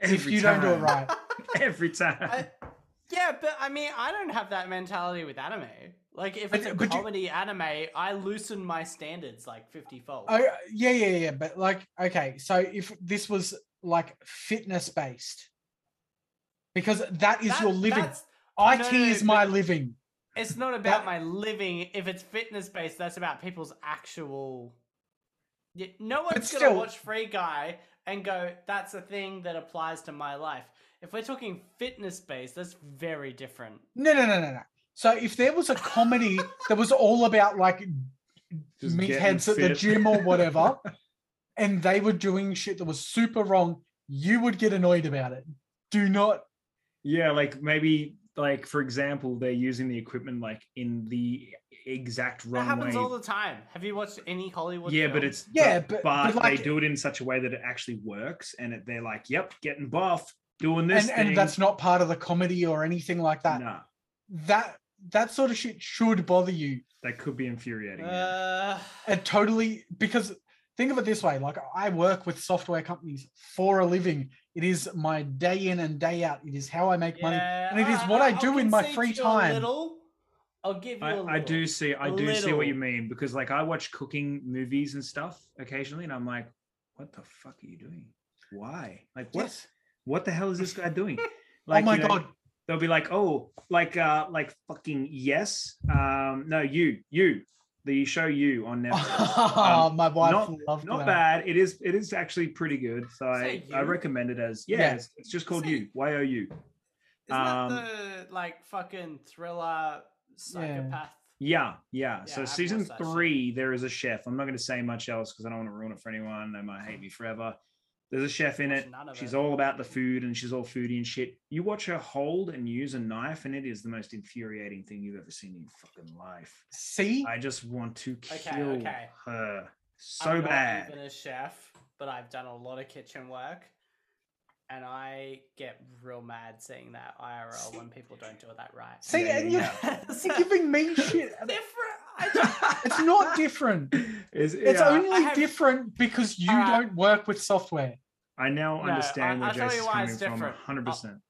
Speaker 2: if
Speaker 4: Every
Speaker 2: you don't do it right.
Speaker 4: Every time.
Speaker 1: I, yeah, but I mean, I don't have that mentality with anime. Like, if
Speaker 2: But-
Speaker 1: it's a
Speaker 2: but you-
Speaker 1: comedy anime, I loosen my standards like fifty fold.
Speaker 2: Oh yeah, yeah, yeah. But like, okay, so if this was like fitness based, because that is
Speaker 1: That-
Speaker 2: your living.
Speaker 1: that's-
Speaker 2: IT
Speaker 1: no, no,
Speaker 2: is
Speaker 1: but-
Speaker 2: my living.
Speaker 1: It's not about
Speaker 2: That-
Speaker 1: my living. If it's fitness based, that's about people's actual. No one's gonna
Speaker 2: still-
Speaker 1: watch Free Guy and go, "That's a thing that applies to my life." If we're talking fitness based, that's very different.
Speaker 2: No, no, no, no, no. So if there was a comedy that was all about like
Speaker 4: Just getting
Speaker 2: meatheads at the gym or whatever, and they were doing shit that was super wrong, you would get annoyed about it. Do not.
Speaker 4: Yeah, like maybe like for example, they're using the equipment like in the exact
Speaker 1: That happens
Speaker 4: way.
Speaker 1: all the time. Have you watched any Hollywood?
Speaker 4: yeah, but it's
Speaker 2: Yeah,
Speaker 4: but,
Speaker 2: but- but,
Speaker 4: they
Speaker 2: like-
Speaker 4: do it in such a way that it actually works, and it, they're like, "Yep, getting buff, doing this
Speaker 2: And,
Speaker 4: thing."
Speaker 2: and that's not part of the comedy or anything like that.
Speaker 4: nah,
Speaker 2: That that sort of shit should bother you.
Speaker 4: that could be infuriating. yeah.
Speaker 1: Uh,
Speaker 2: and totally because think of it this way like i work with software companies for a living it is my day in and day out it is how i make money and it is what I
Speaker 1: I'll
Speaker 2: do in my free
Speaker 1: you a
Speaker 2: time.
Speaker 1: little. I'll give you. a
Speaker 4: I,
Speaker 1: little.
Speaker 4: I do see I
Speaker 1: A
Speaker 4: do see what you mean because like I watch cooking movies and stuff occasionally and I'm like, what the fuck are you doing? Why? Like what
Speaker 2: yes
Speaker 4: what the hell is this guy doing?
Speaker 2: oh
Speaker 4: Like
Speaker 2: my
Speaker 4: you know,
Speaker 2: god
Speaker 4: they'll be like, oh, like uh like fucking yes. Um no, you, you, the show you on Netflix. Um,
Speaker 2: my wife
Speaker 4: not-
Speaker 2: loved
Speaker 4: Not
Speaker 2: that.
Speaker 4: bad. It is it is actually pretty good. So I,
Speaker 1: Say
Speaker 4: I recommend it as yeah,
Speaker 2: Yeah.
Speaker 4: It's, it's just called
Speaker 1: Say-
Speaker 4: you. Y O U.
Speaker 1: Isn't
Speaker 4: Um,
Speaker 1: that the like fucking thriller psychopath?
Speaker 4: Yeah, yeah.
Speaker 1: Yeah,
Speaker 4: so
Speaker 1: I've
Speaker 4: season
Speaker 1: watched that shit.
Speaker 4: three, there is a chef. I'm not going to say much else because I don't want to ruin it for anyone. They might hate me forever. There's a chef in it.
Speaker 1: none of
Speaker 4: She's
Speaker 1: it.
Speaker 4: all about the food and she's all foodie and shit. You watch her hold and use a knife, and it is the most infuriating thing you've ever seen in your fucking life.
Speaker 2: see
Speaker 4: I just want to kill
Speaker 1: okay.
Speaker 4: her so bad.
Speaker 1: I'm
Speaker 4: bad.
Speaker 1: Not even a chef, but I've done a lot of kitchen work, and I get real mad seeing that IRL when people don't do it that right.
Speaker 2: see
Speaker 4: Yeah,
Speaker 2: and you're,
Speaker 1: It's
Speaker 2: you're giving me shit
Speaker 1: different. I don't-
Speaker 2: it's not different
Speaker 4: Is-
Speaker 2: it's
Speaker 4: yeah,
Speaker 2: only
Speaker 1: have-
Speaker 2: different because you
Speaker 1: Alright.
Speaker 2: don't work with software
Speaker 4: I now
Speaker 1: No,
Speaker 4: understand
Speaker 1: I-
Speaker 4: where
Speaker 1: I'll tell you
Speaker 4: Jason's
Speaker 1: why
Speaker 4: coming
Speaker 1: it's
Speaker 4: from.
Speaker 1: different.
Speaker 4: 100%.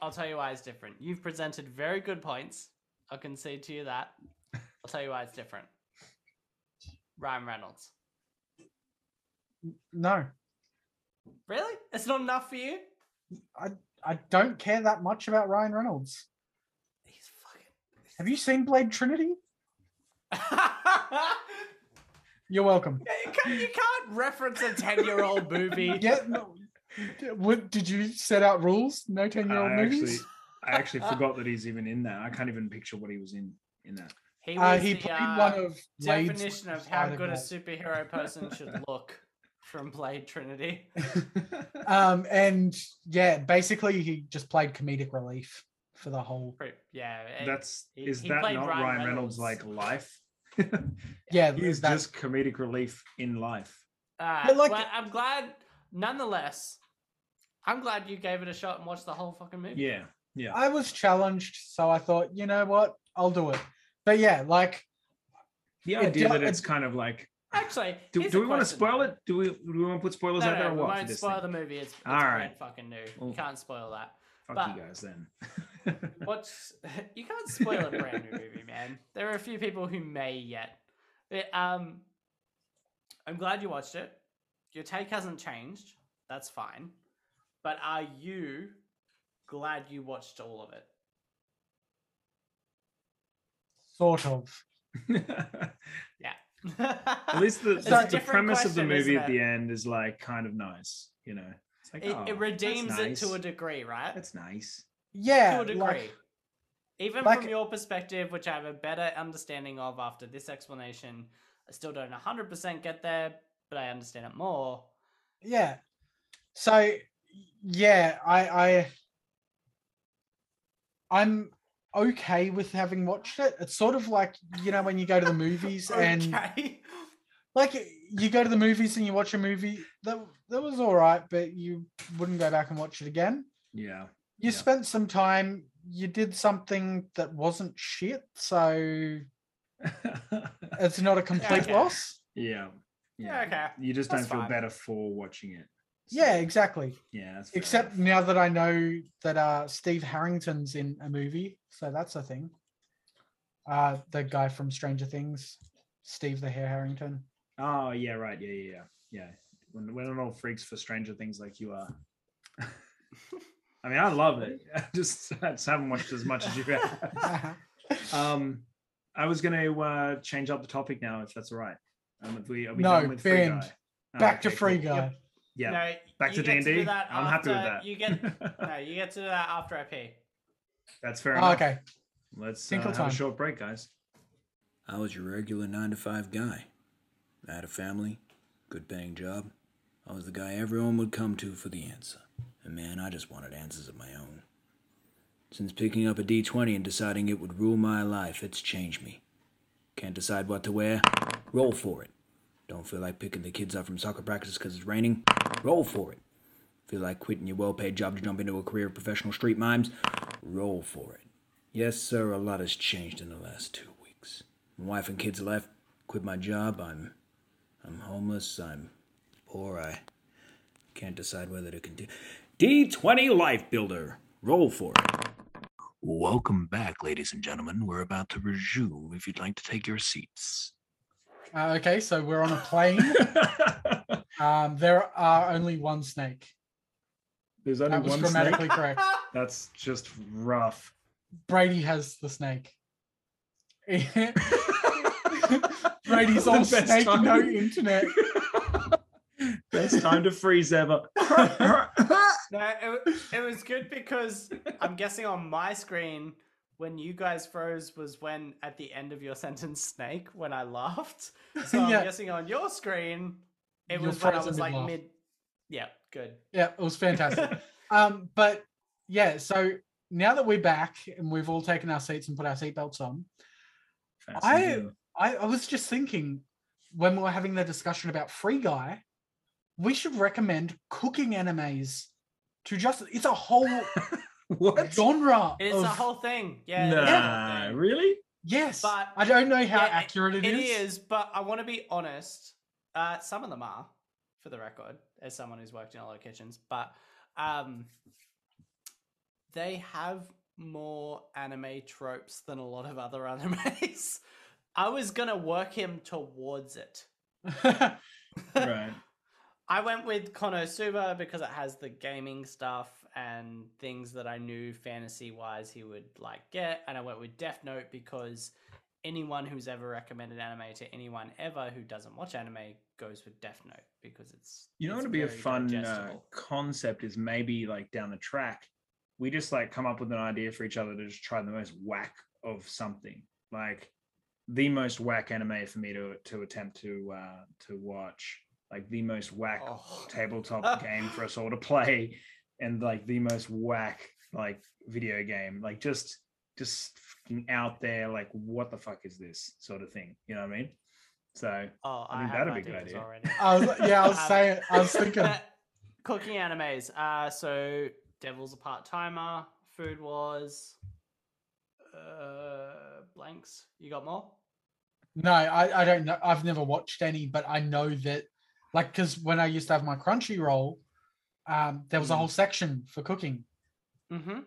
Speaker 1: I'll tell you why it's different. You've presented very good points. I'll concede to you that. I'll tell you why it's different. Ryan Reynolds.
Speaker 2: no
Speaker 1: Really? It's not enough for you?
Speaker 2: I I don't care that much about Ryan Reynolds.
Speaker 1: He's fucking
Speaker 2: Have you seen Blade Trinity?
Speaker 1: Fucking.
Speaker 2: You're welcome.
Speaker 1: you, can't, you can't reference a 10 year old movie.
Speaker 2: Yeah, no. What did you set out rules? No ten year old
Speaker 4: I actually,
Speaker 2: movies.
Speaker 4: I actually forgot that he's even in that. I can't even picture what he was in in that.
Speaker 1: He
Speaker 2: Uh, he
Speaker 1: the
Speaker 2: played
Speaker 1: uh,
Speaker 2: one of Blade's
Speaker 1: definition of how good a superhero person should look from Blade Trinity.
Speaker 2: Um, and yeah, basically he just played comedic relief for the whole.
Speaker 1: Yeah. it-
Speaker 4: That's
Speaker 1: he-
Speaker 4: is
Speaker 1: he
Speaker 4: that not
Speaker 1: Ryan
Speaker 4: Ryan, Reynolds,
Speaker 1: Reynolds.
Speaker 4: like life?
Speaker 2: Yeah,
Speaker 4: He's
Speaker 2: that-
Speaker 4: just comedic relief in life.
Speaker 1: Uh,
Speaker 2: But, like-
Speaker 1: well, I'm glad, nonetheless, I'm glad you gave it a shot and watched the whole fucking movie.
Speaker 4: Yeah, yeah.
Speaker 2: I was challenged, so I thought, you know what, I'll do it. But yeah, like
Speaker 4: The idea
Speaker 2: do-
Speaker 4: that it's
Speaker 2: it-
Speaker 4: kind of like,
Speaker 1: Actually,
Speaker 4: do, do we want to spoil it? Do we do we want to put spoilers
Speaker 1: No,
Speaker 4: out there
Speaker 1: no,
Speaker 4: or
Speaker 1: we
Speaker 4: what? for
Speaker 1: won't spoil
Speaker 4: thing?
Speaker 1: the movie. It's, it's
Speaker 4: All
Speaker 1: brand
Speaker 4: right.
Speaker 1: fucking new.
Speaker 4: Well-
Speaker 1: you can't spoil that.
Speaker 4: Fuck
Speaker 1: but-
Speaker 4: you guys then.
Speaker 1: Watch. You can't spoil a brand new movie, man. There are a few people who may yet. But, um, I'm glad you watched it. Your take hasn't changed. That's fine. But are you glad you watched all of it?
Speaker 2: sort of.
Speaker 1: Yeah.
Speaker 4: At least the, the, the premise of the movie at the end is like kind of nice, you know. It's like
Speaker 1: It,
Speaker 4: oh,
Speaker 1: it redeems
Speaker 4: that's
Speaker 1: it to a degree, right?
Speaker 4: That's nice.
Speaker 2: Yeah,
Speaker 1: to a degree.
Speaker 2: like
Speaker 1: Even
Speaker 2: like-
Speaker 1: from your perspective, which I have a better understanding of after this explanation, I still don't 100% get there, but I understand it more.
Speaker 2: yeah. So yeah, I I I'm okay with having watched it. It's sort of like you know when you go to the movies and like you go to the movies and you watch a movie that that was all right, but you wouldn't go back and watch it again.
Speaker 4: Yeah.
Speaker 2: You
Speaker 4: Yeah.
Speaker 2: spent some time. You did something that wasn't shit, so it's not a complete
Speaker 1: okay.
Speaker 2: loss.
Speaker 4: yeah.
Speaker 1: Yeah, okay.
Speaker 4: You just
Speaker 1: That's
Speaker 4: don't feel
Speaker 1: fine.
Speaker 4: better for watching it. So,
Speaker 2: Yeah, exactly.
Speaker 4: Yeah, that's
Speaker 2: Except
Speaker 4: enough.
Speaker 2: now that I know that uh, Steve Harrington's in a movie, so that's a thing. Uh, the guy from Stranger Things, Steve the Hair Harrington.
Speaker 4: Oh yeah, right. Yeah, yeah, yeah. Yeah. When we're not all freaks for Stranger Things like you are. I mean, I love it. I just, I just haven't watched as much as you have. Um, I was going to uh, change up the topic now, if that's all right. Um, if we, are we
Speaker 2: No,
Speaker 4: done with Free
Speaker 2: banned.
Speaker 4: Guy? Oh,
Speaker 2: Back to
Speaker 4: okay,
Speaker 2: Free
Speaker 4: cool.
Speaker 2: Guy.
Speaker 4: Yep. Yeah.
Speaker 1: No,
Speaker 4: Back to
Speaker 1: get
Speaker 4: D&D?
Speaker 1: do that
Speaker 4: I'm happy with that.
Speaker 1: You get no, you get to do that after I pee.
Speaker 4: That's fair
Speaker 2: Oh, okay.
Speaker 4: Let's uh, have
Speaker 2: time.
Speaker 4: a short break, guys.
Speaker 3: I was your regular 9 to 5 guy. I had a family, good paying job. I was the guy everyone would come to for the answer. And man, I just wanted answers of my own. Since picking up a D20 and deciding it would rule my life, it's changed me. Can't decide what to wear? Roll for it. Don't feel like picking the kids up from soccer practice because it's raining? Roll for it. Feel like quitting your well paid job to jump into a career of professional street mimes? Roll for it. Yes, sir, a lot has changed in the last two weeks. My wife and kids left, quit my job, I'm I'm homeless, I'm poor, I can't decide whether to continue. D20 Life Builder. Roll for it.
Speaker 5: Welcome back, ladies and gentlemen. We're about to resume if you'd like to take your seats.
Speaker 2: Uh, okay, so we're on a plane. um, there are only one snake.
Speaker 4: There's only
Speaker 2: That was
Speaker 4: one
Speaker 2: grammatically
Speaker 4: snake.
Speaker 2: correct.
Speaker 4: That's just rough.
Speaker 2: Brady has the snake. Brady's
Speaker 4: The
Speaker 2: on
Speaker 4: best
Speaker 2: snake,
Speaker 4: time.
Speaker 2: no internet.
Speaker 4: Best time to freeze ever.
Speaker 1: No, it, it was good because I'm guessing on my screen when you guys froze was when at the end of your sentence snake when I laughed. So I'm
Speaker 2: Yeah.
Speaker 1: guessing on your screen it
Speaker 2: Your
Speaker 1: was when I was like
Speaker 2: mid-laugh.
Speaker 1: mid. Yeah, good.
Speaker 2: Yeah, it was fantastic. um, but yeah, so now that we're back and we've all taken our seats and put our seatbelts on,
Speaker 4: Fascinating.
Speaker 2: I, I was just thinking when we were having the discussion about Free Guy, we should recommend cooking animes to just it's a whole
Speaker 4: what?
Speaker 2: genre.
Speaker 1: It's
Speaker 2: of,
Speaker 1: a whole thing. Yeah, it is
Speaker 4: Nah,
Speaker 1: thing.
Speaker 4: really?
Speaker 2: yes.
Speaker 1: but-
Speaker 2: I don't know how
Speaker 1: Yeah, it-
Speaker 2: accurate
Speaker 1: It is, but I want to be honest. Uh, some of them are, for the record, as someone who's worked in a lot of kitchens, but um, they have more anime tropes than a lot of other animes. I was gonna work him towards it.
Speaker 4: Right.
Speaker 1: I went with Konosuba because it has the gaming stuff and things that I knew fantasy wise he would like get, and I went with Death Note because anyone who's ever recommended anime to anyone ever who doesn't watch anime goes with Death Note because it's
Speaker 4: You know what would be a fun uh, concept is maybe like down the track, we just like come up with an idea for each other to just try the most whack of something. Like the most whack anime for me to to attempt to uh to watch. Like the most whack
Speaker 1: Oh.
Speaker 4: tabletop game for us all to play and like the most whack like video game. Like just just fucking out there, like what the fuck is this sort of thing. You know what I mean? So
Speaker 1: Oh,
Speaker 4: I
Speaker 1: I,
Speaker 4: think
Speaker 1: have
Speaker 4: that'd be a good idea.
Speaker 1: already.
Speaker 2: I was, yeah, I was saying, I was thinking,
Speaker 1: cooking animes. Uh, so Devil's a part timer. Food Wars. Uh, blanks. You got more?
Speaker 2: no, I, I don't know. I've never watched any, but I know that, like, because when I used to have my Crunchyroll, um, there was a
Speaker 1: Mm.
Speaker 2: whole section for cooking.
Speaker 1: Mm-hmm.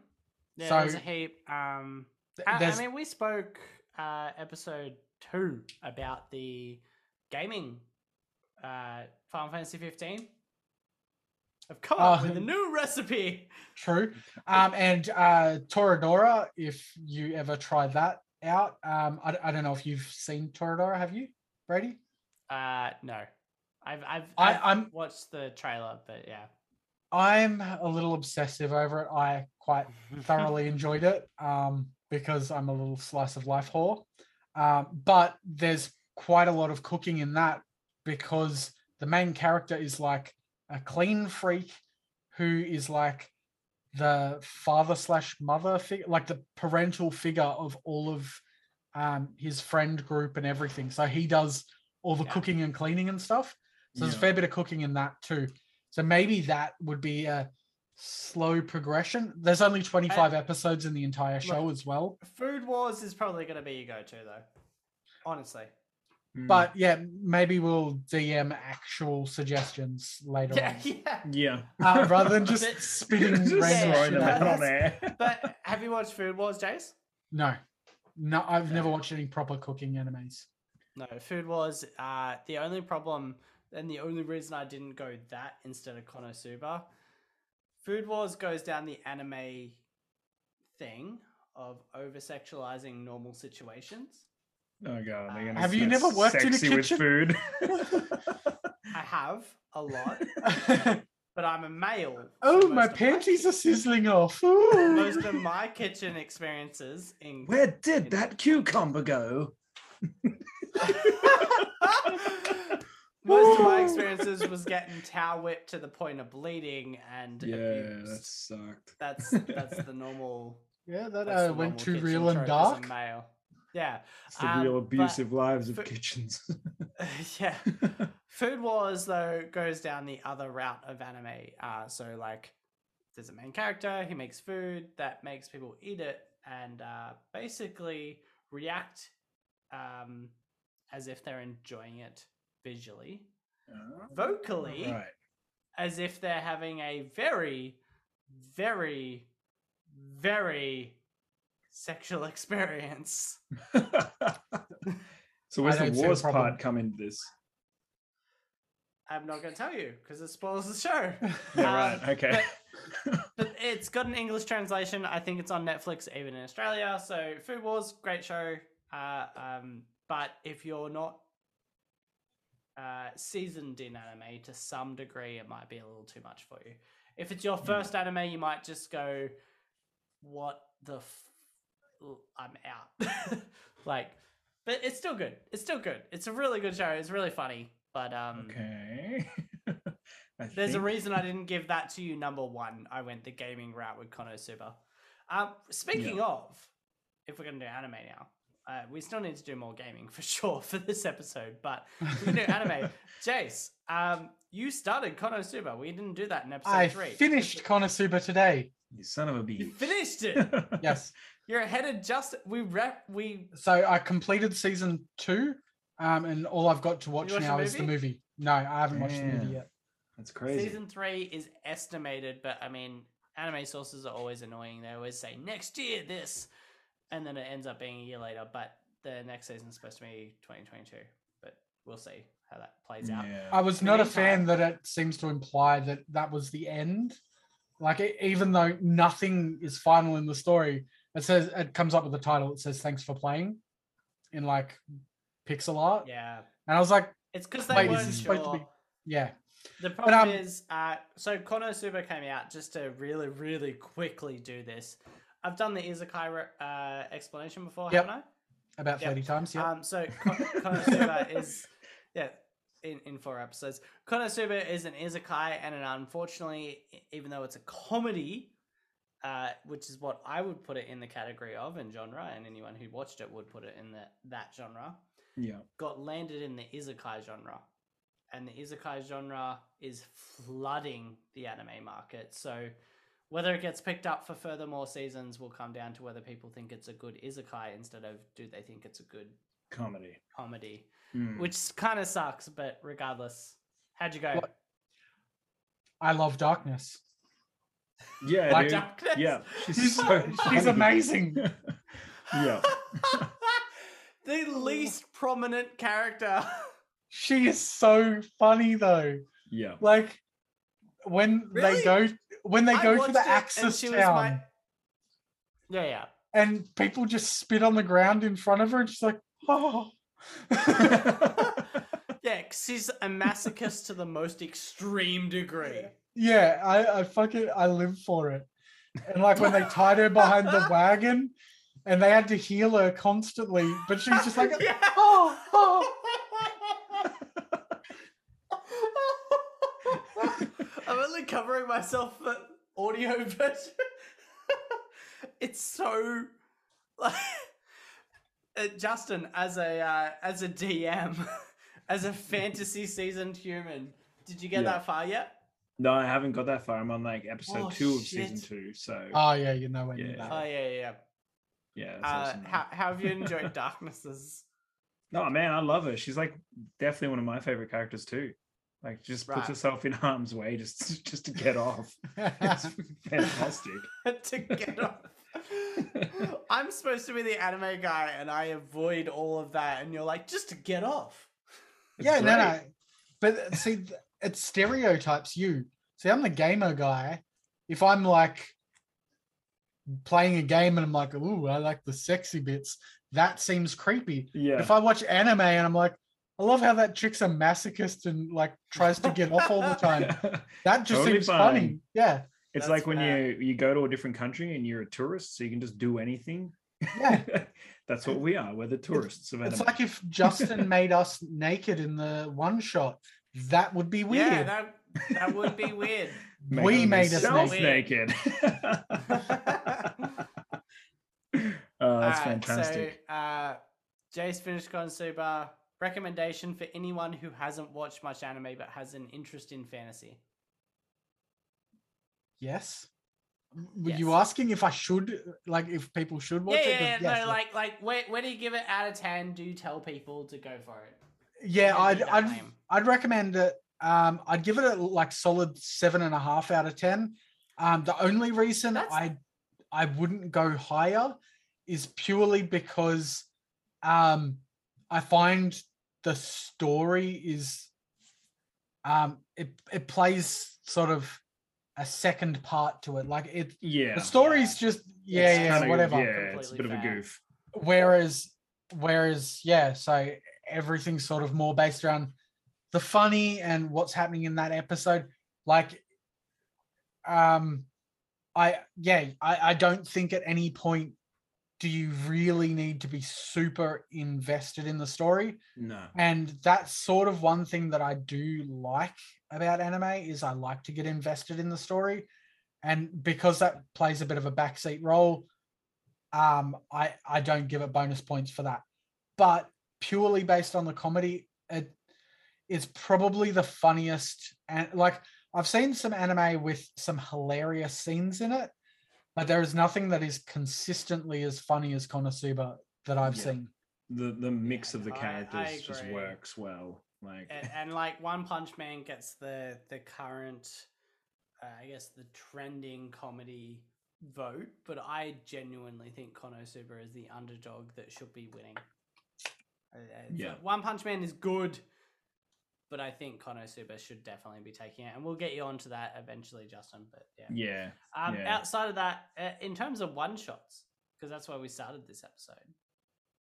Speaker 1: Yeah, there's a
Speaker 2: So-
Speaker 1: heap. Um, I, I mean, we spoke uh, episode two about the gaming uh, Final Fantasy 15. I've come up with a
Speaker 2: Oh.
Speaker 1: new recipe.
Speaker 2: True. Um, and uh, Toradora, if you ever try that out, um, I, I don't know if you've seen Toradora, have you, Brady?
Speaker 1: Uh, no, I've I've,
Speaker 2: I-
Speaker 1: I've
Speaker 2: I'm-
Speaker 1: watched the trailer, but yeah.
Speaker 2: I'm a little obsessive over it. I quite thoroughly enjoyed it um, because I'm a little slice of life whore. Um, but there's quite a lot of cooking in that because the main character is like a clean freak who is like the father slash mother figure, like the parental figure of all of um, his friend group and everything. So he does all the
Speaker 1: Yeah.
Speaker 2: cooking and cleaning and stuff. So there's a fair bit of cooking in that too. So maybe that would be a slow progression. There's only 25 episodes in the entire show as well.
Speaker 1: Food Wars is probably going to be your go-to though. Honestly.
Speaker 4: mm,
Speaker 2: But yeah, maybe we'll DM actual suggestions later
Speaker 1: Yeah,
Speaker 2: on.
Speaker 1: yeah.
Speaker 4: yeah.
Speaker 2: Uh, rather than just
Speaker 1: But-
Speaker 2: spitting
Speaker 4: Just
Speaker 2: random
Speaker 1: Yeah,
Speaker 4: throwing
Speaker 2: shit
Speaker 4: them
Speaker 2: out.
Speaker 4: out on air.
Speaker 1: But have you watched Food Wars, Jace?
Speaker 2: No, no, I've never watched any proper cooking animes.
Speaker 1: No, Food Wars. Uh, the only problem and the only reason I didn't go that instead of Konosuba, Food Wars goes down the anime thing of over sexualizing normal situations.
Speaker 4: Oh god, they're uh,
Speaker 2: Have you never worked in a
Speaker 4: sexy with
Speaker 2: kitchen?
Speaker 4: food.
Speaker 1: I have a lot, but I'm a male.
Speaker 2: oh,
Speaker 1: most
Speaker 2: my
Speaker 1: of
Speaker 2: panties are sizzling off.
Speaker 1: Most of my kitchen experiences in
Speaker 4: Where did
Speaker 1: in-
Speaker 4: that cucumber go?
Speaker 1: Most of my experiences was getting towel whipped to the point of bleeding and
Speaker 4: Yeah,
Speaker 1: abuse.
Speaker 4: that sucked.
Speaker 1: That's that's the normal.
Speaker 2: yeah, that
Speaker 1: that's the
Speaker 2: uh, went too real and
Speaker 1: trope as a
Speaker 2: dark.
Speaker 1: male. Yeah,
Speaker 4: It's the
Speaker 1: Um,
Speaker 4: real abusive lives of
Speaker 1: for-
Speaker 4: kitchens.
Speaker 1: yeah. Food Wars though goes down the other route of anime. Uh, so like, there's a main character. He makes food that makes people eat it and uh, basically react um, as if they're enjoying it visually, vocally,
Speaker 4: Right.
Speaker 1: as if they're having a very, very, very sexual experience.
Speaker 4: so where's the
Speaker 2: don't see the
Speaker 4: wars part come into this?
Speaker 1: I'm not going to tell you because it spoils the show.
Speaker 4: Yeah,
Speaker 1: Um,
Speaker 4: right. Okay.
Speaker 1: but it's got an English translation. I think it's on Netflix, even in Australia. So Food Wars, great show. Uh, um, but if you're not uh, seasoned in anime to some degree, it might be a little too much for you. If it's your first anime, you might just go, "What the? F- I'm out." like, but it's still good. It's still good. It's a really good show. It's really funny. But um,
Speaker 4: okay.
Speaker 1: There's a reason I didn't give that to you number one. I went the gaming route with Konosuba. Um, speaking of, if we're to do anime now, uh, we still need to do more gaming for sure for this episode. But we can do anime. Jace, um, you started Konosuba. We didn't do that in episode
Speaker 2: I
Speaker 1: three.
Speaker 2: finished Konosuba today.
Speaker 4: You son of a
Speaker 1: You
Speaker 4: bitch.
Speaker 1: finished it.
Speaker 2: Yes.
Speaker 1: You're ahead of just we rep we.
Speaker 2: So I completed season two, um, and all I've got to watch
Speaker 1: watched the
Speaker 2: now is the
Speaker 1: movie?
Speaker 2: movie. No, I haven't watched the movie yet.
Speaker 4: That's crazy.
Speaker 1: Season three is estimated, but I mean, anime sources are always annoying. They always say next year this, and then it ends up being a year later. But the next season's supposed to be 2022. But we'll see how that plays out.
Speaker 4: Yeah.
Speaker 2: I was not a fan that it seems to imply that that was the end. Like e- even though nothing is final in the story, it says it comes up with the title. It says "Thanks for playing," in like pixel art,
Speaker 1: Yeah,
Speaker 2: and I was like,
Speaker 1: it's because they weren't sure.
Speaker 2: supposed to be- "Yeah,
Speaker 1: The problem
Speaker 2: um,
Speaker 1: is, uh, so Konosuba came out just to really, really quickly do this. I've done the isekai uh, explanation before,
Speaker 2: Yep.
Speaker 1: haven't I?
Speaker 2: about
Speaker 1: Yep.
Speaker 2: thirty times." Yeah,
Speaker 1: Um, so Konosuba is, yeah, in, in four episodes. Konosuba is an isekai, and an unfortunately, even though it's a comedy, uh, which is what I would put it in the category of in genre, and anyone who watched it would put it in that that genre,
Speaker 4: yeah.
Speaker 1: got landed in the isekai genre. And the isekai genre is flooding the anime market. So whether it gets picked up for further more seasons will come down to whether people think it's a good isekai instead of do they think it's a good
Speaker 4: Comedy.
Speaker 1: comedy,
Speaker 4: Mm.
Speaker 1: which kind of sucks. But regardless, how'd you go?
Speaker 2: What- I love darkness.
Speaker 4: Yeah,
Speaker 2: Like.
Speaker 1: Darkness?
Speaker 4: Yeah, she's
Speaker 2: She's,
Speaker 4: so
Speaker 2: she's amazing.
Speaker 4: yeah,
Speaker 1: the least prominent character.
Speaker 2: She is so funny though.
Speaker 4: yeah.
Speaker 2: Like when
Speaker 1: Really?
Speaker 2: they go when they
Speaker 1: I
Speaker 2: go to the Axis town.
Speaker 1: my- yeah, yeah.
Speaker 2: and people just spit on the ground in front of her and she's like oh
Speaker 1: yeah, she's a masochist to the most extreme degree.
Speaker 2: yeah i i fucking i live for it and like when they tied her behind the wagon and they had to heal her constantly but she's just like oh, oh.
Speaker 1: I'm only covering myself for audio version. it's so like uh, Justin as a uh, as a DM, as a fantasy seasoned human. Did you get
Speaker 4: Yeah.
Speaker 1: that far yet?
Speaker 4: No, I haven't got that far. I'm on like episode
Speaker 1: Oh,
Speaker 4: two of season two. So
Speaker 2: oh yeah you know when
Speaker 4: Yeah.
Speaker 2: you're
Speaker 1: Oh yeah, yeah. yeah.
Speaker 4: yeah,
Speaker 1: Uh,
Speaker 4: awesome.
Speaker 1: how how have you enjoyed Darknesses?
Speaker 4: No, man, I love her. She's like definitely one of my favorite characters too. Like, just
Speaker 1: Right.
Speaker 4: puts herself in harm's way just just to get off. It's fantastic.
Speaker 1: to get off. I'm supposed to be the anime guy, and I avoid all of that. And you're like, just to get off.
Speaker 4: It's
Speaker 2: yeah no no but uh, see th- it stereotypes you see i'm the gamer guy if i'm like playing a game and i'm like ooh i like the sexy bits that seems creepy
Speaker 4: Yeah.
Speaker 2: if I watch anime and I'm like, I love how that chick's a masochist and like tries to get off all the time. That just
Speaker 4: Totally
Speaker 2: seems funny. Yeah.
Speaker 4: it's
Speaker 1: That's
Speaker 4: like when
Speaker 1: fair.
Speaker 4: you you go to a different country and you're a tourist, so you can just do anything.
Speaker 2: Yeah.
Speaker 4: That's what we are. We're the tourists of
Speaker 2: It's like if Justin made us naked in the one shot. That would be weird.
Speaker 1: Yeah, that that would be weird.
Speaker 2: we made us
Speaker 1: naked.
Speaker 4: naked. oh, that's
Speaker 1: Alright,
Speaker 4: fantastic.
Speaker 1: So, uh, Jace finished Konosuba. Recommendation for anyone who hasn't watched much anime but has an interest in fantasy.
Speaker 2: Yes. Were you asking if I should like if people should watch
Speaker 1: yeah,
Speaker 2: it?
Speaker 1: yeah,
Speaker 2: yes,
Speaker 1: no, like, like, where, where do you give it out of ten? Do you tell people to go for it?
Speaker 2: yeah, I'd I'd. I'd recommend it. Um, I'd give it a like solid seven and a half out of ten. Um, the only reason
Speaker 1: That's-
Speaker 2: I I wouldn't go higher is purely because um I find the story is um it it plays sort of a second part to it. Like it
Speaker 4: Yeah.
Speaker 2: the story's just yeah,
Speaker 4: It's
Speaker 2: yeah,
Speaker 4: kinda-
Speaker 2: whatever.
Speaker 4: Yeah, it's a bit of a goof.
Speaker 2: whereas whereas yeah so everything's sort of more based around the funny and what's happening in that episode like um i yeah i i don't think at any point do you really need to be super invested in the story?
Speaker 4: No.
Speaker 2: and that's sort of one thing that i do like about anime is i like to get invested in the story. And because that plays a bit of a backseat role um i i don't give it bonus points for that. But purely based on the comedy it is probably the funniest and like i've seen some anime with some hilarious scenes in it but there is nothing that is consistently as funny as konosuba that i've
Speaker 4: Yeah.
Speaker 2: seen
Speaker 4: The the mix of the
Speaker 1: I- I
Speaker 4: characters just works well. Like
Speaker 1: and, and like One Punch Man gets the the current, uh, I guess the trending comedy vote, but I genuinely think Konosuba is the underdog that should be winning. Uh, uh,
Speaker 4: Yeah.
Speaker 1: One Punch Man is good, but I think Konosuba should definitely be taking it, and we'll get you onto that eventually, Justin. But yeah,
Speaker 4: Yeah.
Speaker 1: um,
Speaker 4: yeah.
Speaker 1: outside of that, uh, in terms of one shots, because that's why we started this episode,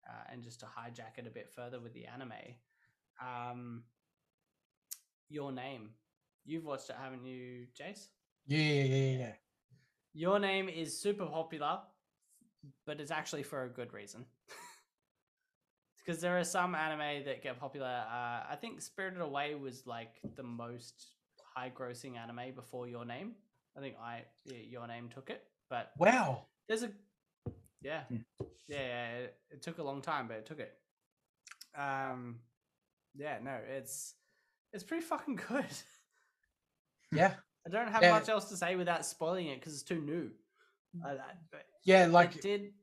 Speaker 1: uh, and just to hijack it a bit further with the anime, um, your name, you've watched it, haven't you, Jace?
Speaker 2: Yeah, yeah, yeah, yeah, yeah.
Speaker 1: Your name is super popular, but it's actually for a good reason. Because there are some anime that get popular. Uh, I think Spirited Away was like the most high grossing anime before Your Name. I think I yeah, Your Name took it, but
Speaker 2: Wow.
Speaker 1: there's a yeah
Speaker 4: Hmm.
Speaker 1: yeah, yeah it, it took a long time, but it took it. Um, yeah, no, it's it's pretty fucking good.
Speaker 2: Yeah.
Speaker 1: I don't have
Speaker 2: Yeah.
Speaker 1: much else to say without spoiling it because it's too new. Uh, that- but
Speaker 2: Yeah,
Speaker 1: it
Speaker 2: like
Speaker 1: did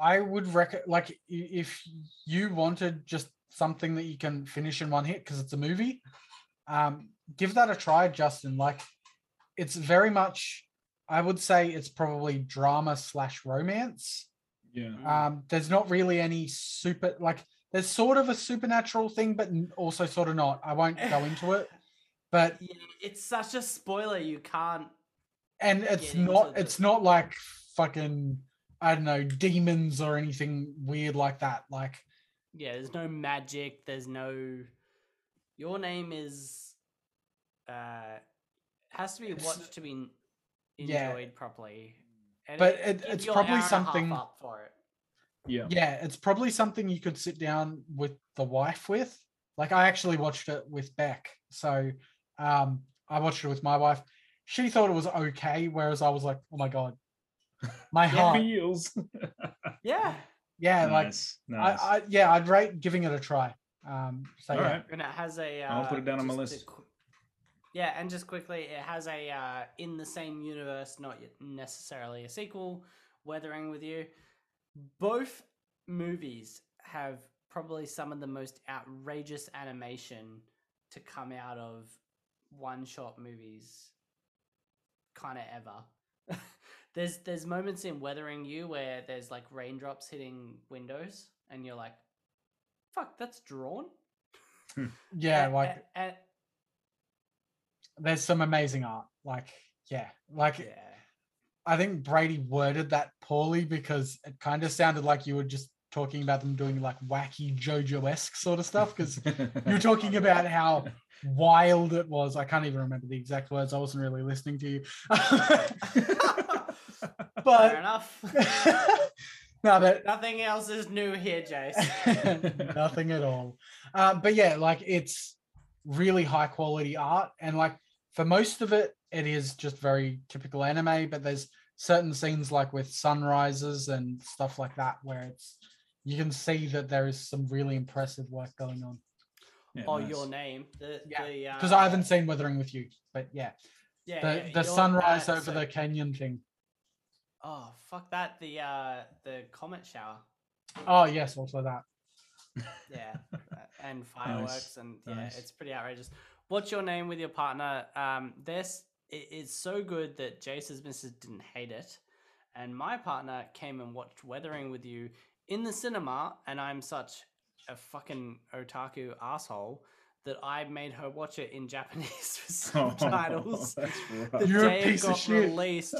Speaker 2: I would recommend like if you wanted just something that you can finish in one hit because it's a movie, um, give that a try, Justin. Like it's very much I would say it's probably drama slash romance.
Speaker 4: Yeah.
Speaker 2: Um, there's not really any super like there's sort of a supernatural thing, but also sort of not. I won't go into it, but
Speaker 1: Yeah, it's such a spoiler. You can't.
Speaker 2: and it's not it's not like fucking I don't know demons or anything weird like that. Like
Speaker 1: Yeah, there's no magic. There's no. Your name is. Uh, has to be watched to be n-
Speaker 2: Yeah.
Speaker 1: enjoyed properly. And
Speaker 2: But it-
Speaker 1: give
Speaker 2: it's probably
Speaker 1: hour and a half
Speaker 2: something-
Speaker 1: up for it.
Speaker 4: Yeah.
Speaker 2: yeah, it's probably something you could sit down with the wife with. Like I actually watched it with Beck. So um I watched it with my wife. She thought it was okay, whereas I was like, oh my god. My
Speaker 1: Yeah.
Speaker 2: heart.
Speaker 4: Feels.
Speaker 1: Yeah,
Speaker 2: Yeah, like
Speaker 4: nice. nice.
Speaker 2: I, I yeah, I'd rate giving it a try. Um so
Speaker 4: All
Speaker 2: yeah.
Speaker 4: right.
Speaker 1: and it has a. Uh,
Speaker 4: I'll put it down on my
Speaker 1: just a
Speaker 4: list.
Speaker 1: qu- yeah, and just quickly, it has a uh, in the same universe, not necessarily a sequel. Weathering with you, both movies have probably some of the most outrageous animation to come out of one-shot movies, kind of ever. There's there's moments in Weathering You where there's like raindrops hitting windows, and you're like, "Fuck, that's drawn." Hmm.
Speaker 2: Yeah,
Speaker 1: A-
Speaker 2: like
Speaker 1: a- a-
Speaker 2: there's some amazing art. Like, yeah. Like
Speaker 1: yeah.
Speaker 2: I think Brady worded that poorly because it kind of sounded like you were just talking about them doing like wacky JoJo-esque sort of stuff. Because you were talking about how wild it was. I can't even remember the exact words. I wasn't really listening to you.
Speaker 1: Fair
Speaker 2: but
Speaker 1: enough.
Speaker 2: no, but
Speaker 1: Nothing else is new here, Jace.
Speaker 2: nothing at all. Um, but yeah, like it's really high quality art, and like for most of it, it is just very typical anime. But there's certain scenes like with sunrises and stuff like that where it's you can see that there is some really impressive work going on.
Speaker 4: Yeah,
Speaker 1: Oh,
Speaker 4: nice.
Speaker 1: your name. The,
Speaker 2: Yeah,
Speaker 1: the, uh,
Speaker 2: Because I haven't seen Weathering with You, but yeah,
Speaker 1: yeah,
Speaker 2: the
Speaker 1: yeah,
Speaker 2: the sunrise
Speaker 1: uh,
Speaker 2: over
Speaker 1: so-
Speaker 2: the canyon thing.
Speaker 1: Oh fuck that! The uh, the comet shower.
Speaker 2: Oh yes, also that.
Speaker 1: Yeah, and fireworks, and yeah,
Speaker 4: nice.
Speaker 1: it's pretty outrageous. What's your name with your partner? Um, this it is so good that Jace's missus didn't hate it, and my partner came and watched Weathering with you in the cinema, and I'm such a fucking otaku asshole that I made her watch it in Japanese with subtitles.
Speaker 4: That's
Speaker 1: the
Speaker 4: rough.
Speaker 2: You're a
Speaker 1: day it
Speaker 2: piece of
Speaker 1: got released.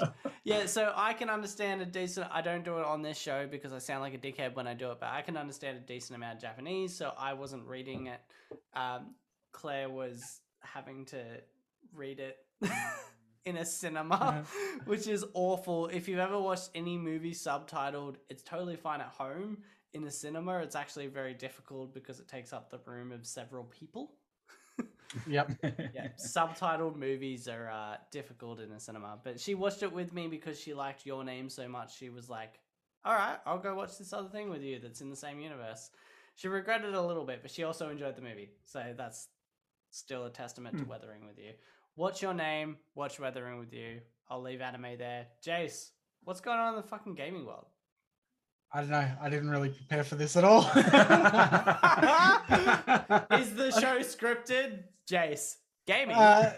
Speaker 1: yeah, so I can understand a decent. I don't do it on this show because I sound like a dickhead when I do it, but I can understand a decent amount of Japanese. So I wasn't reading it. Um, Claire was having to read it in a cinema, which is awful. If you've ever watched any movie subtitled, it's totally fine at home. In a cinema, it's actually very difficult because it takes up the room of several people
Speaker 2: Yep.
Speaker 1: yeah, subtitled movies are uh, difficult in a cinema. But she watched it with me because she liked your name so much. She was like, "All right, I'll go watch this other thing with you that's in the same universe." She regretted it a little bit, but she also enjoyed the movie. So that's still a testament to
Speaker 4: Hmm.
Speaker 1: Weathering with You. What's your name? Watch Weathering with You. I'll leave anime there. Jace, what's going on in the fucking gaming world?
Speaker 2: I don't know. I didn't really prepare for this at all.
Speaker 1: Is the show scripted? Jace, gaming.
Speaker 2: Uh,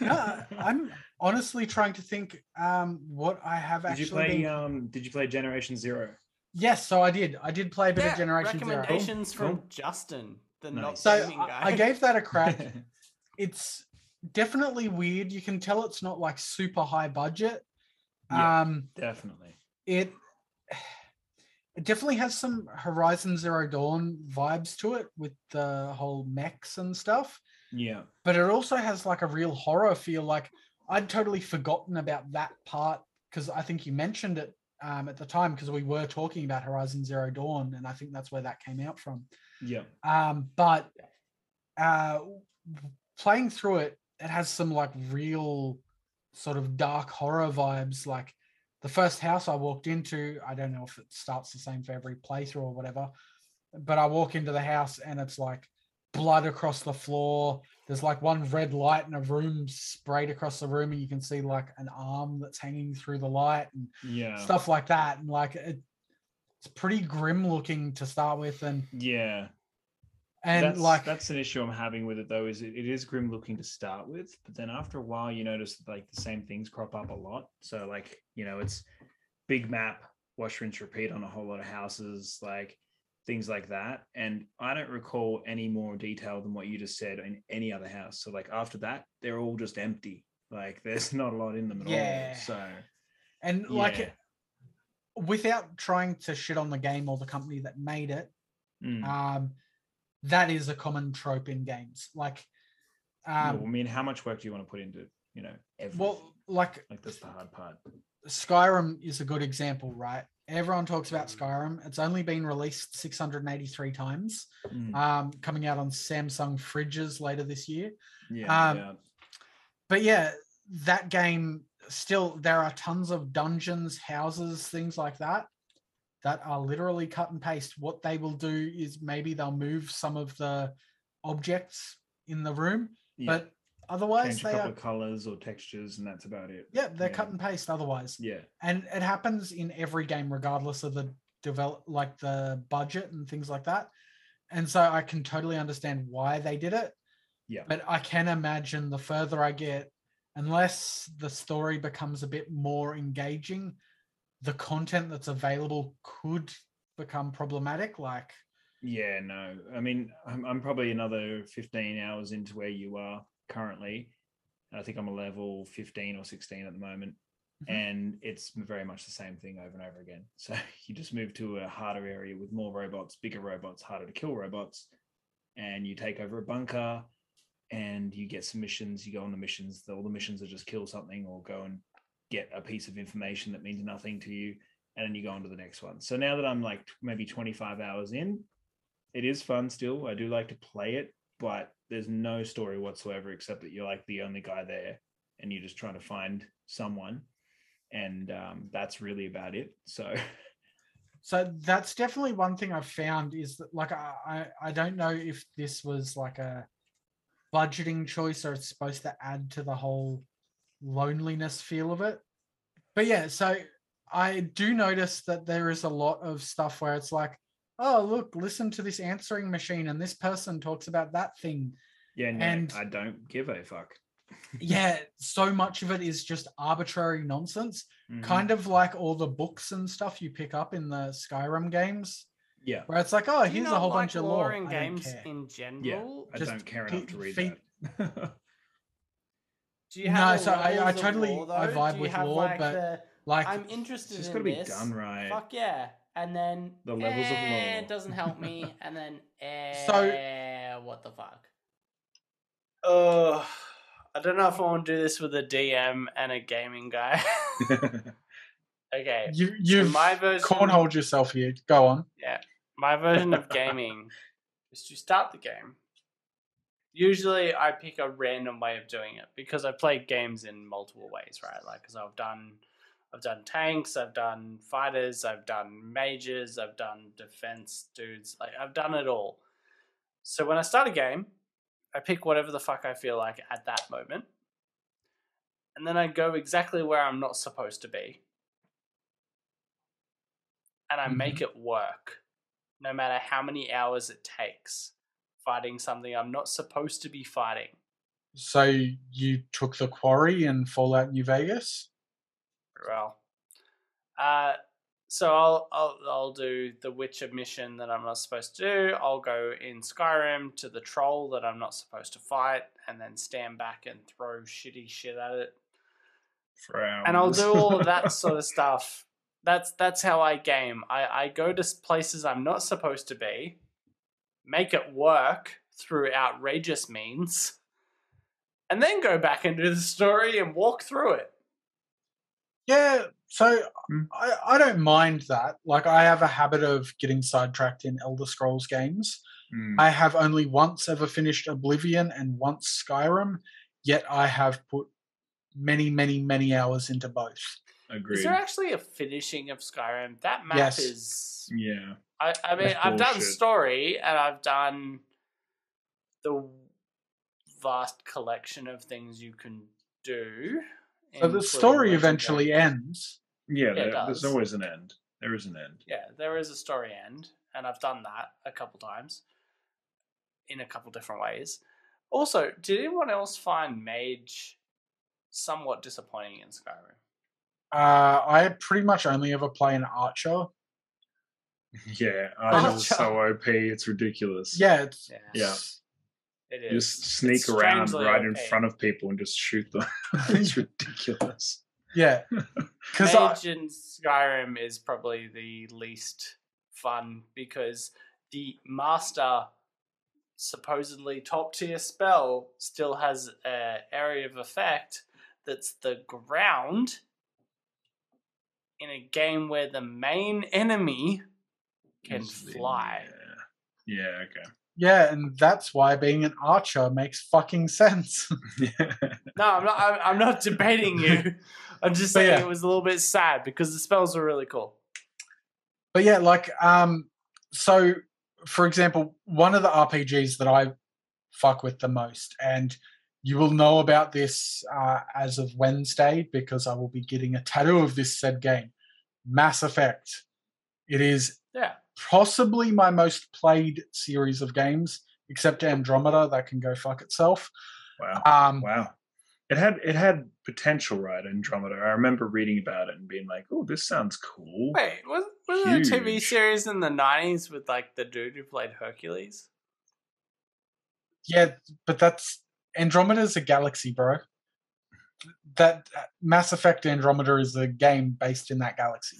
Speaker 2: no, I'm honestly trying to think um, what I have
Speaker 4: Did
Speaker 2: actually.
Speaker 4: you play?
Speaker 2: been-
Speaker 4: Um, did you play Generation Zero?
Speaker 2: Yes, so I did. I did play a bit
Speaker 1: Yeah,
Speaker 2: of Generation Zero.
Speaker 1: recommendations
Speaker 4: Cool,
Speaker 1: from
Speaker 4: cool.
Speaker 1: Justin. the not
Speaker 4: Nice.
Speaker 2: So
Speaker 1: gaming
Speaker 2: I,
Speaker 1: guy.
Speaker 2: I gave that a crack. it's definitely weird. You can tell it's not like super high budget.
Speaker 4: Yeah.
Speaker 2: Um,
Speaker 4: Definitely.
Speaker 2: it it definitely has some Horizon Zero Dawn vibes to it with the whole mechs and stuff.
Speaker 4: Yeah.
Speaker 2: But it also has like a real horror feel. Like I'd totally forgotten about that part because I think you mentioned it um, at the time because we were talking about Horizon Zero Dawn, and I think that's where that came out from.
Speaker 4: Yeah.
Speaker 2: Um, but uh, playing through it, it has some like real sort of dark horror vibes. Like the first house I walked into, I don't know if it starts the same for every playthrough or whatever, but I walk into the house and it's like blood across the floor. There's like one red light in a room sprayed across the room, and you can see like an arm that's hanging through the light and
Speaker 4: Yeah.
Speaker 2: stuff like that. And like it, it's pretty grim looking to start with, and
Speaker 4: Yeah.
Speaker 2: And
Speaker 4: that's,
Speaker 2: like
Speaker 4: that's an issue I'm having with it though. Is it, it is grim looking to start with, but then after a while, you notice like the same things crop up a lot. So like you know, it's big map, wash, rinse, repeat on a whole lot of houses, like things like that. And I don't recall any more detail than what you just said in any other house. So like after that, they're all just empty. Like there's not a lot in them at
Speaker 2: Yeah.
Speaker 4: all. So
Speaker 2: and like without trying to shit on the game or the company that made it
Speaker 4: Mm.
Speaker 2: um that is a common trope in games like um
Speaker 4: I mean, how much work do you want to put into you know everything?
Speaker 2: well like
Speaker 4: like that's the hard part.
Speaker 2: skyrim is a good example right everyone talks about
Speaker 4: Mm.
Speaker 2: skyrim it's only been released 683 times
Speaker 4: Mm.
Speaker 2: um coming out on samsung fridges later this year
Speaker 4: Yeah,
Speaker 2: um,
Speaker 4: yeah.
Speaker 2: but yeah that game still there are tons of dungeons houses things like that that are literally cut and paste what they will do is maybe they'll move some of the objects in the room
Speaker 4: Yeah.
Speaker 2: but otherwise
Speaker 4: change a
Speaker 2: they
Speaker 4: couple
Speaker 2: are
Speaker 4: of colors or textures, and that's about it.
Speaker 2: yeah they're
Speaker 4: yeah.
Speaker 2: cut and paste otherwise
Speaker 4: Yeah,
Speaker 2: and it happens in every game regardless of the develop like the budget and things like that and so i can totally understand why they did it
Speaker 4: yeah,
Speaker 2: but I can imagine the further I get, unless the story becomes a bit more engaging, the content that's available could become problematic. Like,
Speaker 4: yeah. No, I mean, I'm, I'm probably another 15 hours into where you are currently. I think I'm a level 15 or 16 at the moment,
Speaker 2: Mhm.
Speaker 4: and it's very much the same thing over and over again. So you just move to a harder area with more robots, bigger robots, harder to kill robots, and you take over a bunker. And you get some missions. You go on the missions. All the missions are just kill something or go and get a piece of information that means nothing to you and then you go on to the next one. So now that i'm like maybe 25 hours in it is fun still. I do like to play it but there's no story whatsoever except that you're like the only guy there and you're just trying to find someone and um, that's really about it. So
Speaker 2: so that's definitely one thing I've found is that, like, I, I, don't know if this was like a budgeting choice or it's supposed to add to the whole loneliness feel of it. But yeah, so I do notice that there is a lot of stuff where it's like, oh, look, listen to this answering machine, and this person talks about that thing.
Speaker 4: yeah no,
Speaker 2: And-
Speaker 4: i don't give a fuck
Speaker 2: Yeah, so much of it is just arbitrary nonsense,
Speaker 4: Mhm.
Speaker 2: kind of like all the books and stuff you pick up in the Skyrim games,
Speaker 4: yeah
Speaker 2: where it's like, oh, here's a whole
Speaker 1: like
Speaker 2: bunch of
Speaker 1: lore
Speaker 2: lore.
Speaker 1: in games
Speaker 2: care.
Speaker 1: in general.
Speaker 4: yeah i
Speaker 2: Just
Speaker 4: don't care enough to read
Speaker 2: feed-
Speaker 4: that
Speaker 1: Do you
Speaker 2: No, so I- I totally-
Speaker 1: lore,
Speaker 2: I vibe with
Speaker 1: have,
Speaker 2: lore,
Speaker 1: like,
Speaker 2: but
Speaker 1: the,
Speaker 2: Like,
Speaker 1: I'm interested
Speaker 4: just
Speaker 1: in
Speaker 4: got to be
Speaker 1: this.
Speaker 4: done right
Speaker 1: Fuck yeah. And then
Speaker 4: The levels of
Speaker 1: eh,
Speaker 4: lore.
Speaker 1: It doesn't help me. And then eh,
Speaker 2: So-
Speaker 1: what the fuck? Oh, I don't know if I want to do this with a DM and a gaming guy. okay.
Speaker 2: you you've
Speaker 1: my version,
Speaker 2: cornholed yourself here. Go on.
Speaker 1: Yeah, my version of gaming is to start the game. Usually, I pick a random way of doing it because I played games in multiple ways, right? Like, because I've done, I've done tanks, I've done fighters, I've done mages, I've done defense dudes. Like, I've done it all. So when I start a game, I pick whatever the fuck I feel like at that moment, and then I go exactly where I'm not supposed to be, and I make mm-hmm. it work no matter how many hours it takes fighting something I'm not supposed to be fighting.
Speaker 2: So you took the quarry in Fallout New Vegas.
Speaker 1: Well, uh, so I'll, I'll I'll do the Witcher mission that I'm not supposed to do. I'll go in Skyrim to the troll that I'm not supposed to fight, and then stand back and throw shitty shit at it.
Speaker 4: For
Speaker 1: And I'll do all of that sort of stuff. That's that's how I game. I, I go to places I'm not supposed to be, make it work through outrageous means, and then go back and do the story and walk through it.
Speaker 2: Yeah, so
Speaker 4: Hmm.
Speaker 2: I, I don't mind that. Like I have a habit of getting sidetracked in Elder Scrolls games.
Speaker 4: Mm,
Speaker 2: I have only once ever finished Oblivion and once Skyrim, yet I have put many, many, many hours into both.
Speaker 4: Agreed.
Speaker 1: Is there actually a finishing of Skyrim? That map
Speaker 2: Yes.
Speaker 1: is.
Speaker 4: yeah.
Speaker 1: I, I mean,
Speaker 4: That's
Speaker 1: I've done story and I've done the vast collection of things you can do.
Speaker 2: So the story
Speaker 1: legendary.
Speaker 2: eventually ends.
Speaker 4: Yeah, there, there's always an end. There is an end.
Speaker 1: Yeah, there is a story end, and I've done that a couple times in a couple different ways. Also, did anyone else find Mage somewhat disappointing in Skyrim?
Speaker 2: Uh, I pretty much only ever play an archer.
Speaker 4: Yeah, Archer's
Speaker 1: Archer.
Speaker 4: so OP, it's ridiculous.
Speaker 2: Yeah, it's,
Speaker 1: Yeah,
Speaker 4: Yeah.
Speaker 1: it
Speaker 4: You just sneak
Speaker 1: It's
Speaker 4: around
Speaker 1: strangely
Speaker 4: right in front of people and just shoot them. it's ridiculous.
Speaker 2: yeah. Because I,
Speaker 1: in Skyrim is probably the least fun because the master supposedly top tier spell still has a area of effect that's the ground in a game where the main enemy can
Speaker 4: Is the-
Speaker 1: fly.
Speaker 4: Yeah. yeah, okay.
Speaker 2: yeah, and that's why being an archer makes fucking sense.
Speaker 4: Yeah.
Speaker 1: No, I'm not. I'm, I'm not debating you. I'm just
Speaker 2: But
Speaker 1: saying
Speaker 2: yeah.
Speaker 1: it was a little bit sad because the spells were really cool.
Speaker 2: but yeah, like um, so for example, one of the RPGs that I fuck with the most, and you will know about this uh, as of Wednesday because I will be getting a tattoo of this said game, Mass Effect. It is
Speaker 1: Yeah.
Speaker 2: possibly my most played series of games, except Andromeda that can go fuck itself.
Speaker 4: Wow.
Speaker 2: Um,
Speaker 4: Wow. It had it had potential, right? Andromeda. I remember reading about it and being like, "Oh, this sounds cool."
Speaker 1: Wait, was was there a TV series in the nineties with like the dude who played Hercules?
Speaker 2: Yeah, but that's Andromeda's a galaxy, bro. That uh, Mass Effect Andromeda is a game based in that galaxy.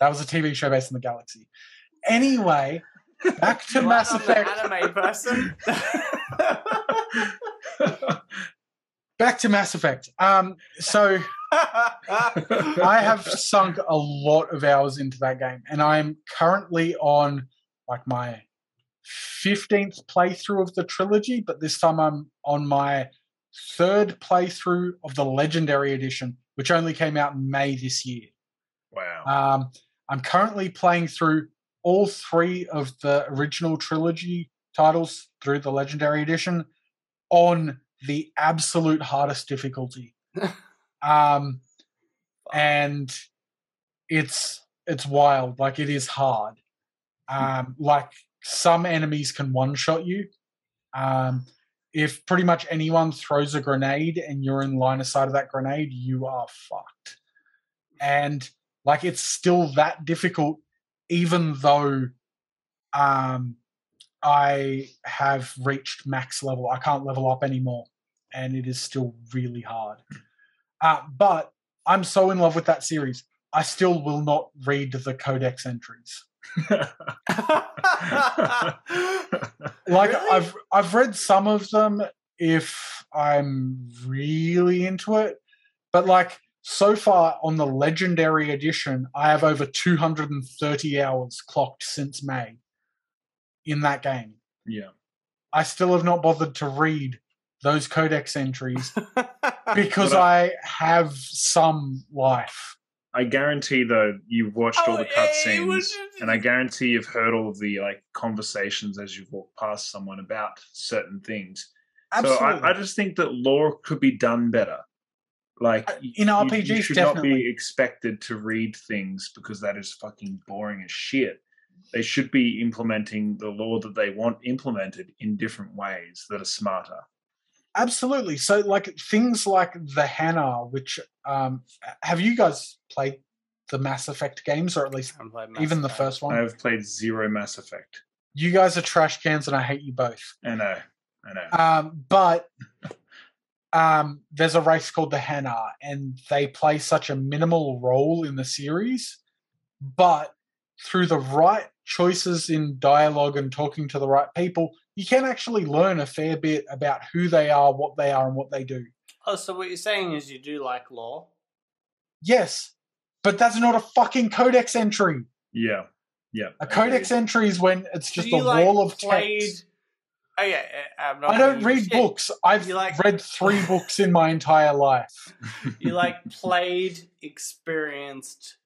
Speaker 2: That was a TV show based in the galaxy. Anyway, back to Mass Effect.
Speaker 1: anime person.
Speaker 2: Back to Mass Effect. Um, so I have sunk a lot of hours into that game, and I'm currently on like my 15th playthrough of the trilogy, but this time I'm on my third playthrough of the Legendary Edition, which only came out in May this year.
Speaker 4: wow.
Speaker 2: Um, I'm currently playing through all three of the original trilogy titles through the Legendary Edition on the absolute hardest difficulty. um, and it's it's wild. Like it is hard. Um, like some enemies can one shot you. Um, if pretty much anyone throws a grenade and you're in line of sight of that grenade, you are fucked. And like it's still that difficult, even though um, I have reached max level. I can't level up anymore, and it is still really hard. Uh, but I'm so in love with that series. I still will not read the codex entries. Like
Speaker 1: Really?
Speaker 2: I've I've read some of them if I'm really into it, but like so far on the legendary edition, I have over 230 hours clocked since May in that game.
Speaker 4: yeah.
Speaker 2: I still have not bothered to read those codex entries because
Speaker 4: But uh
Speaker 2: I have some life.
Speaker 4: I guarantee though you've watched all the
Speaker 1: Oh,
Speaker 4: cutscenes, and I guarantee you've heard all of the like conversations as you've walked past someone about certain things.
Speaker 2: Absolutely.
Speaker 4: So I, I just think that lore could be done better. Like
Speaker 2: Uh, in
Speaker 4: you-
Speaker 2: RPGs,
Speaker 4: you should not be expected to read things because that is fucking boring as shit. They should be implementing the lore that they want implemented in different ways that are smarter.
Speaker 2: Absolutely. So, like things like the Hanar, which um, have you guys played the Mass Effect games, or at least
Speaker 1: haven't played Mass
Speaker 2: even the first one.
Speaker 4: I've played zero Mass Effect.
Speaker 2: You guys are trash cans, and I hate you both.
Speaker 4: I know. I know.
Speaker 2: Um, but um, there's a race called the Hanar, and they play such a minimal role in the series. But through the right choices in dialogue and talking to the right people, you can actually learn a fair bit about who they are, what they are, and what they do.
Speaker 1: Oh, so what you're saying is you do like lore?
Speaker 2: Yes, but that's not a fucking codex entry.
Speaker 4: yeah. Yeah.
Speaker 2: A codex
Speaker 4: agreed.
Speaker 2: entry is when it's just a
Speaker 1: like,
Speaker 2: wall of
Speaker 1: played-
Speaker 2: text.
Speaker 1: Oh yeah, I'm not
Speaker 2: I don't read
Speaker 1: shit.
Speaker 2: books. I've
Speaker 1: You like-
Speaker 2: read three books in my entire life.
Speaker 1: You like played, experienced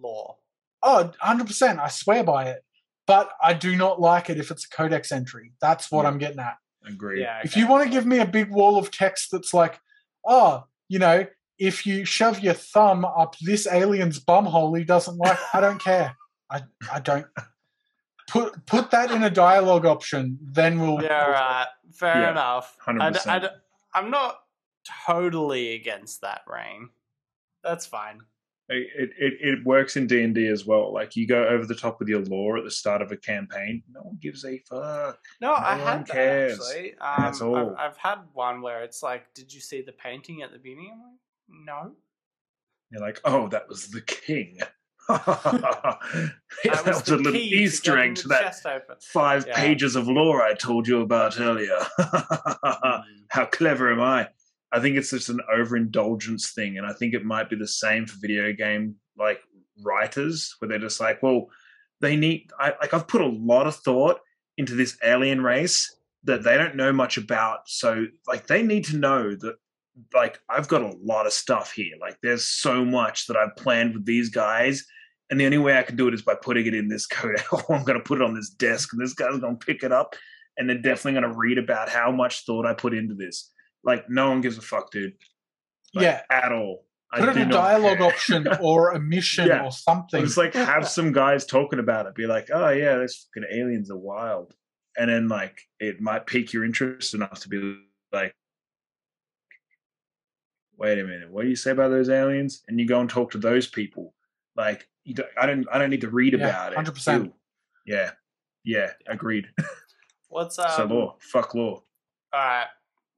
Speaker 1: lore.
Speaker 2: Oh, 100%. I swear by it. But I do not like it if it's a codex entry. That's what
Speaker 4: Yeah.
Speaker 2: I'm getting at.
Speaker 4: Agreed.
Speaker 1: Yeah.
Speaker 2: If you want to give me a big wall of text that's like, oh, you know, if you shove your thumb up this alien's bumhole, he doesn't like. I don't care. I I don't put put that in a dialogue option. Then we'll.
Speaker 1: Yeah, right. Fair
Speaker 4: Yeah,
Speaker 1: enough. I d- I
Speaker 4: 100%.
Speaker 1: d- I'm not totally against that, Rain. That's fine.
Speaker 4: It, it it works in D and D as well. Like you go over the top with your lore at the start of a campaign. No one gives a fuck.
Speaker 1: No, I
Speaker 4: one
Speaker 1: had that actually. Um,
Speaker 4: That's all.
Speaker 1: I've, I've had one where it's like, did you see the painting at the beginning? I'm like, no.
Speaker 4: You're like, oh, that was the king. that
Speaker 1: That was
Speaker 4: a little Easter egg to that five
Speaker 1: Yeah.
Speaker 4: pages of lore I told you about earlier.
Speaker 1: Mm.
Speaker 4: How clever am I? I think it's just an overindulgence thing, and I think it might be the same for video game like writers, where they're just like, well, they need. I, like I've put a lot of thought into this alien race that they don't know much about, so like they need to know that. Like I've got a lot of stuff here. Like there's so much that I've planned with these guys, and the only way I can do it is by putting it in this code. Oh, I'm going to put it on this desk, and this guy's going to pick it up, and they're definitely going to read about how much thought I put into this. Like no one gives a fuck, dude. Like,
Speaker 2: Yeah.
Speaker 4: at all. I
Speaker 2: Put it in a dialogue
Speaker 4: care.
Speaker 2: option or a mission
Speaker 4: Yeah.
Speaker 2: or something.
Speaker 4: Just like have some guys talking about it. Be like, oh yeah, those fucking aliens are wild, and then like it might pique your interest enough to be like, wait a minute, what do you say about those aliens? And you go and talk to those people. Like you don't, I don't, I don't need to read
Speaker 2: Yeah,
Speaker 4: about it.
Speaker 2: 100%.
Speaker 4: Yeah, yeah, agreed.
Speaker 1: What's um?
Speaker 4: so lore, fuck lore.
Speaker 1: All right.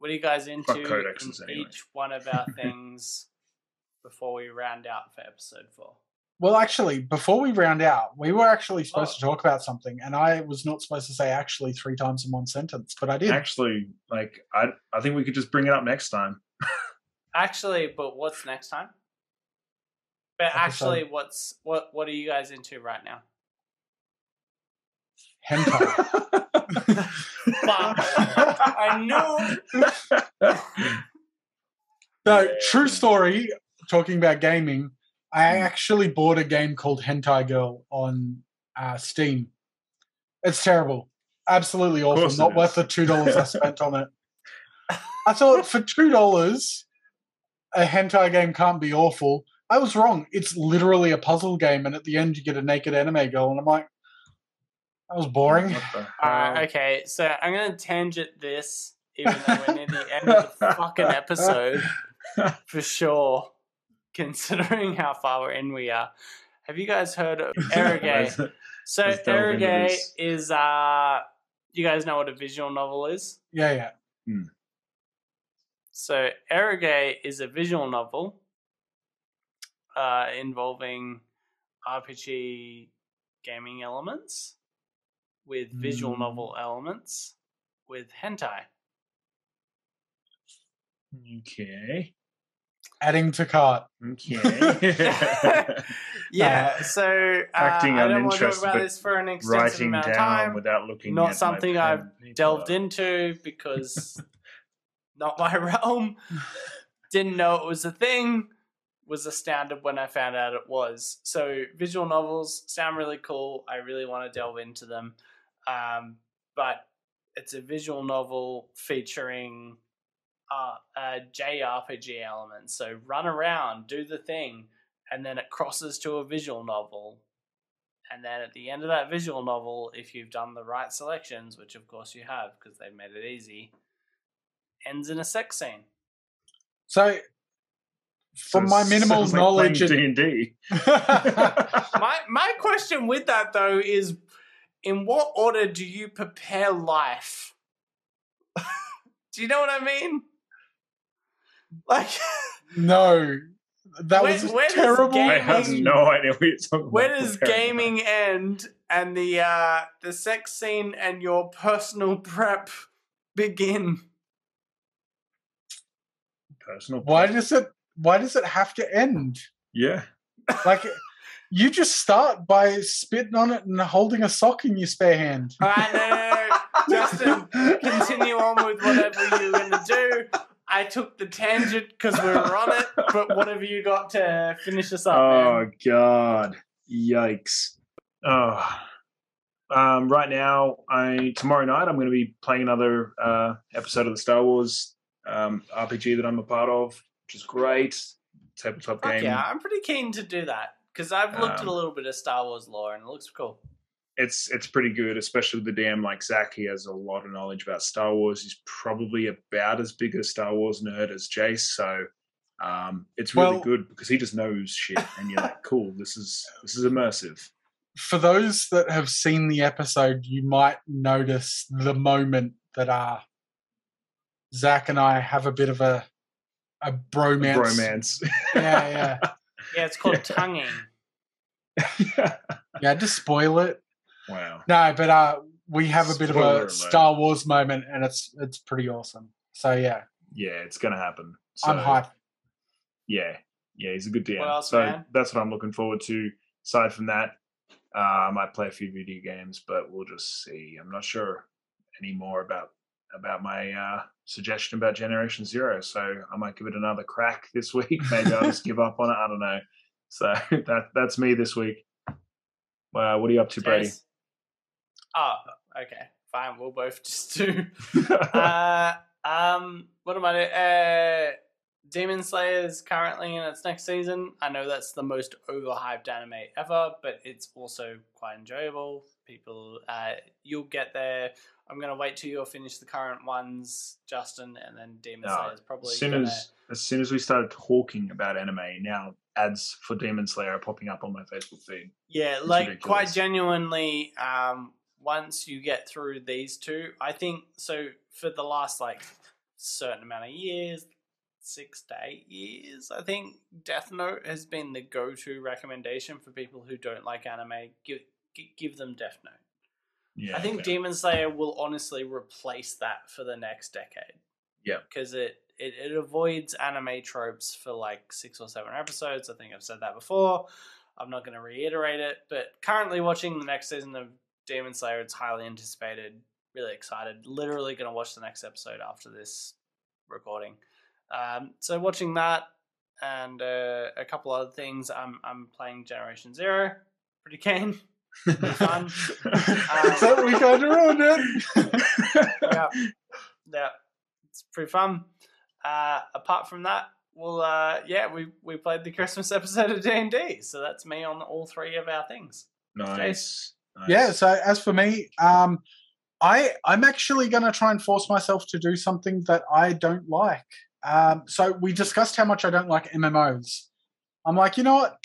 Speaker 1: What are you guys into in
Speaker 4: anyway.
Speaker 1: each one of our things before we round out for episode four?
Speaker 2: Well, actually, before we round out, we were actually supposed oh. to talk about something, and I was not supposed to say actually three times in one sentence, but I did.
Speaker 4: Actually, like I, I think we could just bring it up next time.
Speaker 1: Actually, but what's next time? But
Speaker 2: Episode-
Speaker 1: actually, what's what? What are you guys into right now?
Speaker 2: Hentai.
Speaker 1: I knew.
Speaker 2: No, true story. Talking about gaming, I
Speaker 4: Hmm.
Speaker 2: actually bought a game called Hentai Girl on uh, Steam. It's terrible, absolutely awful. Not worth the two dollars I spent on it. I thought for two dollars, a hentai game can't be awful. I was wrong. It's literally a puzzle game, and at the end you get a naked anime girl, and I'm like, that was boring.
Speaker 4: What the
Speaker 1: Alright,
Speaker 4: hell?
Speaker 1: okay, so I'm gonna tangent this, even though we're near the end of the fucking episode, for sure. Considering how far we're in we are. Have you guys heard of Eroge? So
Speaker 4: Let's delve into Eroge
Speaker 1: is uh you guys know what a visual novel is?
Speaker 2: Yeah, yeah.
Speaker 1: So Eroge is a visual novel uh involving RPG gaming elements with visual
Speaker 2: Mm.
Speaker 1: novel elements with hentai.
Speaker 4: Okay.
Speaker 2: Adding to cart.
Speaker 4: Okay.
Speaker 1: yeah, so uh,
Speaker 4: Acting
Speaker 1: I don't want to talk
Speaker 4: uninterested,
Speaker 1: about
Speaker 4: but
Speaker 1: this for an extensive
Speaker 4: Writing
Speaker 1: amount
Speaker 4: down
Speaker 1: of time.
Speaker 4: without looking.
Speaker 1: Not
Speaker 4: at
Speaker 1: something I've
Speaker 4: pen
Speaker 1: delved
Speaker 4: paper.
Speaker 1: into because not my realm. Didn't know it was a thing. Was astounded when I found out it was. So visual novels sound really cool. I really want to delve into them, um, but it's a visual novel featuring uh, a JRPG element. So run around, do the thing, and then it crosses to a visual novel. And then at the end of that visual novel, if you've done the right selections, which of course you have because they've made it easy, ends in a sex scene.
Speaker 2: So from my minimal knowledge,
Speaker 4: D and D.
Speaker 1: my my question with that though is in what order do you prepare life? do you know what I mean? Like
Speaker 2: no, that
Speaker 1: Where-
Speaker 2: was
Speaker 1: where does
Speaker 2: terrible.
Speaker 4: I have no idea what you're talking
Speaker 1: where
Speaker 4: about.
Speaker 1: does gaming end and the uh the sex scene and your personal prep begin?
Speaker 4: Personal.
Speaker 2: Why does it? Why does it have to end?
Speaker 4: Yeah.
Speaker 2: Like, you just start by spitting on it and holding a sock in your spare hand.
Speaker 1: Alright, no, no, no. Justin, continue on with whatever you're gonna do. I took the tangent because we were on it, but what have you got to finish us up,
Speaker 4: Oh
Speaker 1: man?
Speaker 4: God! Yikes! Oh, um, right now, I tomorrow night I'm going to be playing another uh, episode of the Star Wars um, RPG that I'm a part of, which is great. Tabletop
Speaker 1: Fuck
Speaker 4: game.
Speaker 1: yeah, I'm pretty keen to do that because I've looked at
Speaker 4: Um,
Speaker 1: a little bit of Star Wars lore and it looks cool.
Speaker 4: It's it's pretty good, especially with the DM like Zach. He has a lot of knowledge about Star Wars. He's probably about as big a Star Wars nerd as Jace, so. Um, it's really
Speaker 2: Well-
Speaker 4: good because he just knows shit, and you're like, "Cool, this is this is immersive."
Speaker 2: For those that have seen the episode, you might notice the moment that uh, Zach and I have a bit of a a bromance.
Speaker 4: Bromance.
Speaker 2: Yeah, yeah,
Speaker 1: Yeah, it's called
Speaker 4: Yeah.
Speaker 1: tonguing.
Speaker 2: yeah. Just spoil it.
Speaker 4: wow.
Speaker 2: No, but uh, we have a bit of a
Speaker 4: alert.
Speaker 2: Star Wars moment, and it's it's pretty awesome. So yeah,
Speaker 4: Yeah, it's gonna happen.
Speaker 2: I'm hyped.
Speaker 4: Yeah, yeah, he's a good DM.
Speaker 1: What else,
Speaker 4: so
Speaker 1: man?
Speaker 4: that's what I'm looking forward to. Aside from that, uh, I might play a few video games, but we'll just see. I'm not sure anymore about about my uh, suggestion about Generation Zero, so I might give it another crack this week. Maybe I'll just give up on it. I don't know. So that that's me this week. Wow, what are you up to, Brady?
Speaker 1: Oh, okay. Fine. We'll both just do. uh, um, what am I doing? Uh, Demon Slayer is currently in its next season. I know that's the most overhyped anime ever, but it's also quite enjoyable. People, uh, you'll get there. I'm gonna wait till you'll finish the current ones, Justin, and then Demon
Speaker 4: No,
Speaker 1: Slayer is probably
Speaker 4: as soon
Speaker 1: gonna.
Speaker 4: as as soon as we started talking about anime, now ads for Demon Slayer are popping up on my Facebook feed.
Speaker 1: Yeah,
Speaker 4: It's
Speaker 1: like
Speaker 4: ridiculous.
Speaker 1: quite genuinely, um, once you get through these two, I think so for the last like certain amount of years, six to eight years, I think Death Note has been the go to recommendation for people who don't like anime. Give give them Death Note.
Speaker 4: Yeah,
Speaker 1: I think. Demon Slayer will honestly replace that for the next decade.
Speaker 4: Yeah.
Speaker 1: Because it, it, it avoids anime tropes for like six or seven episodes. I think I've said that before. I'm not going to reiterate it, but currently watching the next season of Demon Slayer, it's highly anticipated. Really excited. Literally going to watch the next episode after this recording. Um, so watching that and uh, a couple other things. I'm I'm playing Generation Zero. Pretty keen. Pretty fun.
Speaker 2: so we kind of ruined it.
Speaker 1: yeah, yeah, it's pretty fun. Uh, apart from that, well, uh, yeah, we we played the Christmas episode of D and D, so that's me on all three of our things.
Speaker 4: nice. nice.
Speaker 2: Yeah. So as for me, um, I I'm actually going to try and force myself to do something that I don't like. Um, so we discussed how much I don't like MMOs. I'm like, you know what?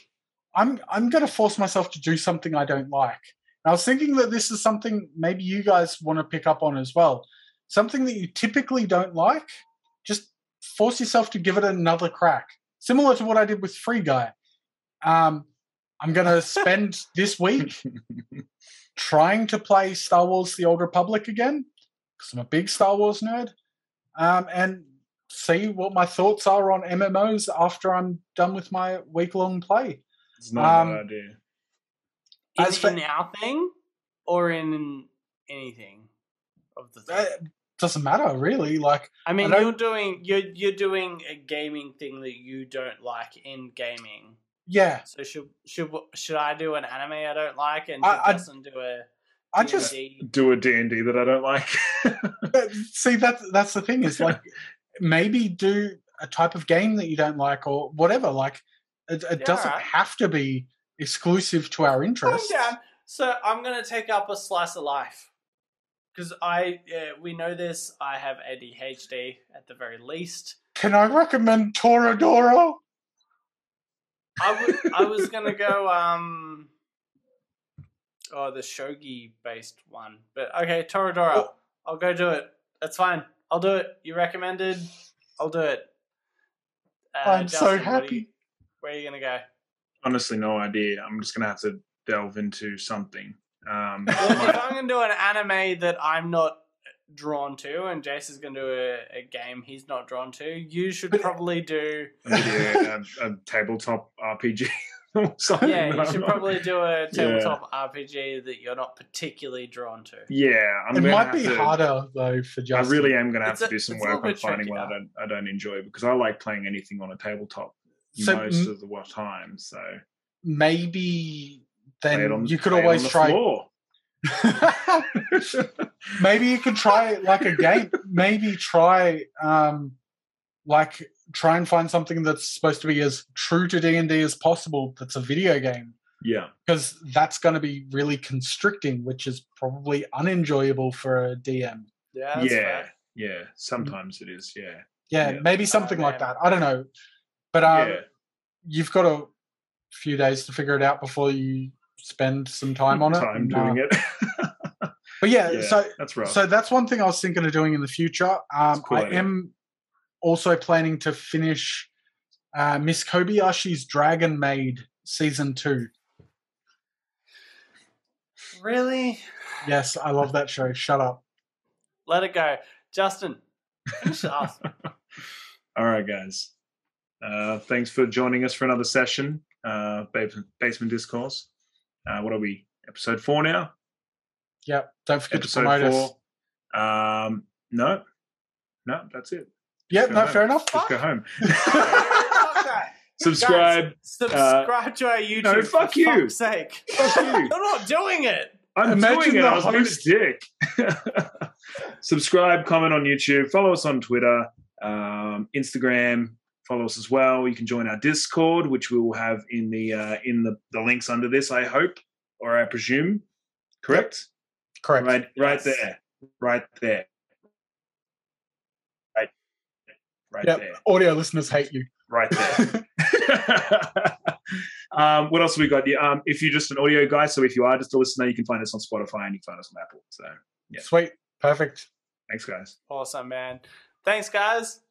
Speaker 2: I'm I'm going to force myself to do something I don't like. And I was thinking that this is something maybe you guys want to pick up on as well. Something that you typically don't like, just force yourself to give it another crack. Similar to what I did with Free Guy. Um, I'm going to spend this week trying to play Star Wars: The Old Republic again because I'm a big Star Wars nerd, um, and see what my thoughts are on MMOs after I'm done with my week long play.
Speaker 4: It's not a
Speaker 2: Um,
Speaker 4: bad idea.
Speaker 1: In,
Speaker 2: As for-
Speaker 1: in our thing or in anything of the thing?
Speaker 2: doesn't matter really. Like,
Speaker 1: I mean,
Speaker 2: don't-
Speaker 1: you're doing you're you're doing a gaming thing that you don't like in gaming.
Speaker 2: yeah,
Speaker 1: So should should should I do an anime I don't like and
Speaker 2: I-
Speaker 1: should
Speaker 2: I-
Speaker 1: Justin do a
Speaker 2: I just
Speaker 1: D&D?
Speaker 4: Do a D&D that I don't like.
Speaker 2: see that that's the thing is like maybe do a type of game that you don't like or whatever. Like, it, it
Speaker 1: Yeah,
Speaker 2: doesn't
Speaker 1: alright.
Speaker 2: have to be exclusive to our interests.
Speaker 1: down. So I'm gonna take up a slice of life because I uh, we know this. I have ADHD at the very least.
Speaker 2: Can I recommend Toradora?
Speaker 1: I was gonna go. Um. Oh, the shogi based one. But okay, Toradora.
Speaker 2: Oh.
Speaker 1: I'll go do it. That's fine. I'll do it. You recommended. I'll do it. Uh,
Speaker 2: I'm so
Speaker 1: Justin, you-
Speaker 2: happy.
Speaker 1: Where are you gonna go?
Speaker 4: Honestly, no idea. I'm just gonna have to delve into something. Um,
Speaker 1: Well, if I'm gonna do an anime that I'm not drawn to, and Jason's gonna do a, a game he's not drawn to, you should probably do.
Speaker 4: maybe a, a, a tabletop RPG or.
Speaker 1: Yeah, you
Speaker 4: I'm
Speaker 1: should
Speaker 4: not-
Speaker 1: probably do a tabletop RPG that you're not particularly drawn to.
Speaker 4: Yeah, I'm
Speaker 2: it might be
Speaker 4: to-
Speaker 2: harder though for
Speaker 4: I really am going to have
Speaker 1: It's
Speaker 4: to do some
Speaker 1: a little
Speaker 4: work on finding what I don't I don't enjoy because I like playing anything on a tabletop
Speaker 2: So,
Speaker 4: most
Speaker 2: m-
Speaker 4: of the time. So
Speaker 2: maybe
Speaker 4: play
Speaker 2: then
Speaker 4: on,
Speaker 2: you could
Speaker 4: play it on
Speaker 2: always try.
Speaker 4: floor.
Speaker 2: maybe you could try like a game. maybe try um like try and find something that's supposed to be as true to D and D as possible. That's a video game
Speaker 4: yeah,
Speaker 2: because that's going to be really constricting, which is probably unenjoyable for a DM.
Speaker 1: Yeah,
Speaker 4: yeah,
Speaker 1: fair.
Speaker 4: yeah. Sometimes it is. Yeah,
Speaker 2: Yeah,
Speaker 4: Yeah.
Speaker 2: maybe something like that. I don't know, but um,
Speaker 4: yeah.
Speaker 2: you've got a few days to figure it out before you spend some time on it.
Speaker 4: Time doing
Speaker 2: uh,
Speaker 4: it.
Speaker 2: But yeah,
Speaker 4: yeah,
Speaker 2: so
Speaker 4: that's right.
Speaker 2: so that's one thing I was thinking of doing in the future. Um,
Speaker 4: cool
Speaker 2: I
Speaker 4: idea.
Speaker 2: am also planning to finish uh, Miss Kobayashi's Dragon Maid season two.
Speaker 1: Really?
Speaker 2: Yes, I love that show. Shut up.
Speaker 1: Let it go, Justin. Finish it off.
Speaker 4: All right, guys. Uh, thanks for joining us for another session. Uh, basement, basement discourse. Uh, what are we? Episode four now.
Speaker 2: Yeah, don't forget to
Speaker 4: Episode
Speaker 2: promote us.
Speaker 4: four. Um, no, no, that's it.
Speaker 2: Yeah,
Speaker 4: Go
Speaker 2: no, fair enough.
Speaker 4: Just go home. Subscribe.
Speaker 1: Guys, subscribe to our YouTube.
Speaker 4: no,
Speaker 1: for
Speaker 4: fuck you.
Speaker 1: fuck's sake.
Speaker 4: Fuck you.
Speaker 1: You're not doing it.
Speaker 4: I'm
Speaker 2: Imagine
Speaker 4: doing it. I was being a
Speaker 2: host-
Speaker 4: dick. Subscribe, comment on YouTube, follow us on Twitter, um, Instagram. Follow us as well. You can join our Discord, which we will have in the uh, in the, the links under this. I hope, or I presume, correct?
Speaker 2: Correct.
Speaker 4: Right, right
Speaker 1: Yes.
Speaker 4: there, right there, right, right
Speaker 2: Yep.
Speaker 4: there,
Speaker 2: Audio listeners hate you.
Speaker 4: right there. um, what else have we got? Yeah, um, if you're just an audio guy, so if you are just a listener, you can find us on Spotify and you can find us on Apple. So Yeah.
Speaker 2: Sweet. Perfect.
Speaker 4: thanks, guys.
Speaker 1: Awesome, man. Thanks, guys.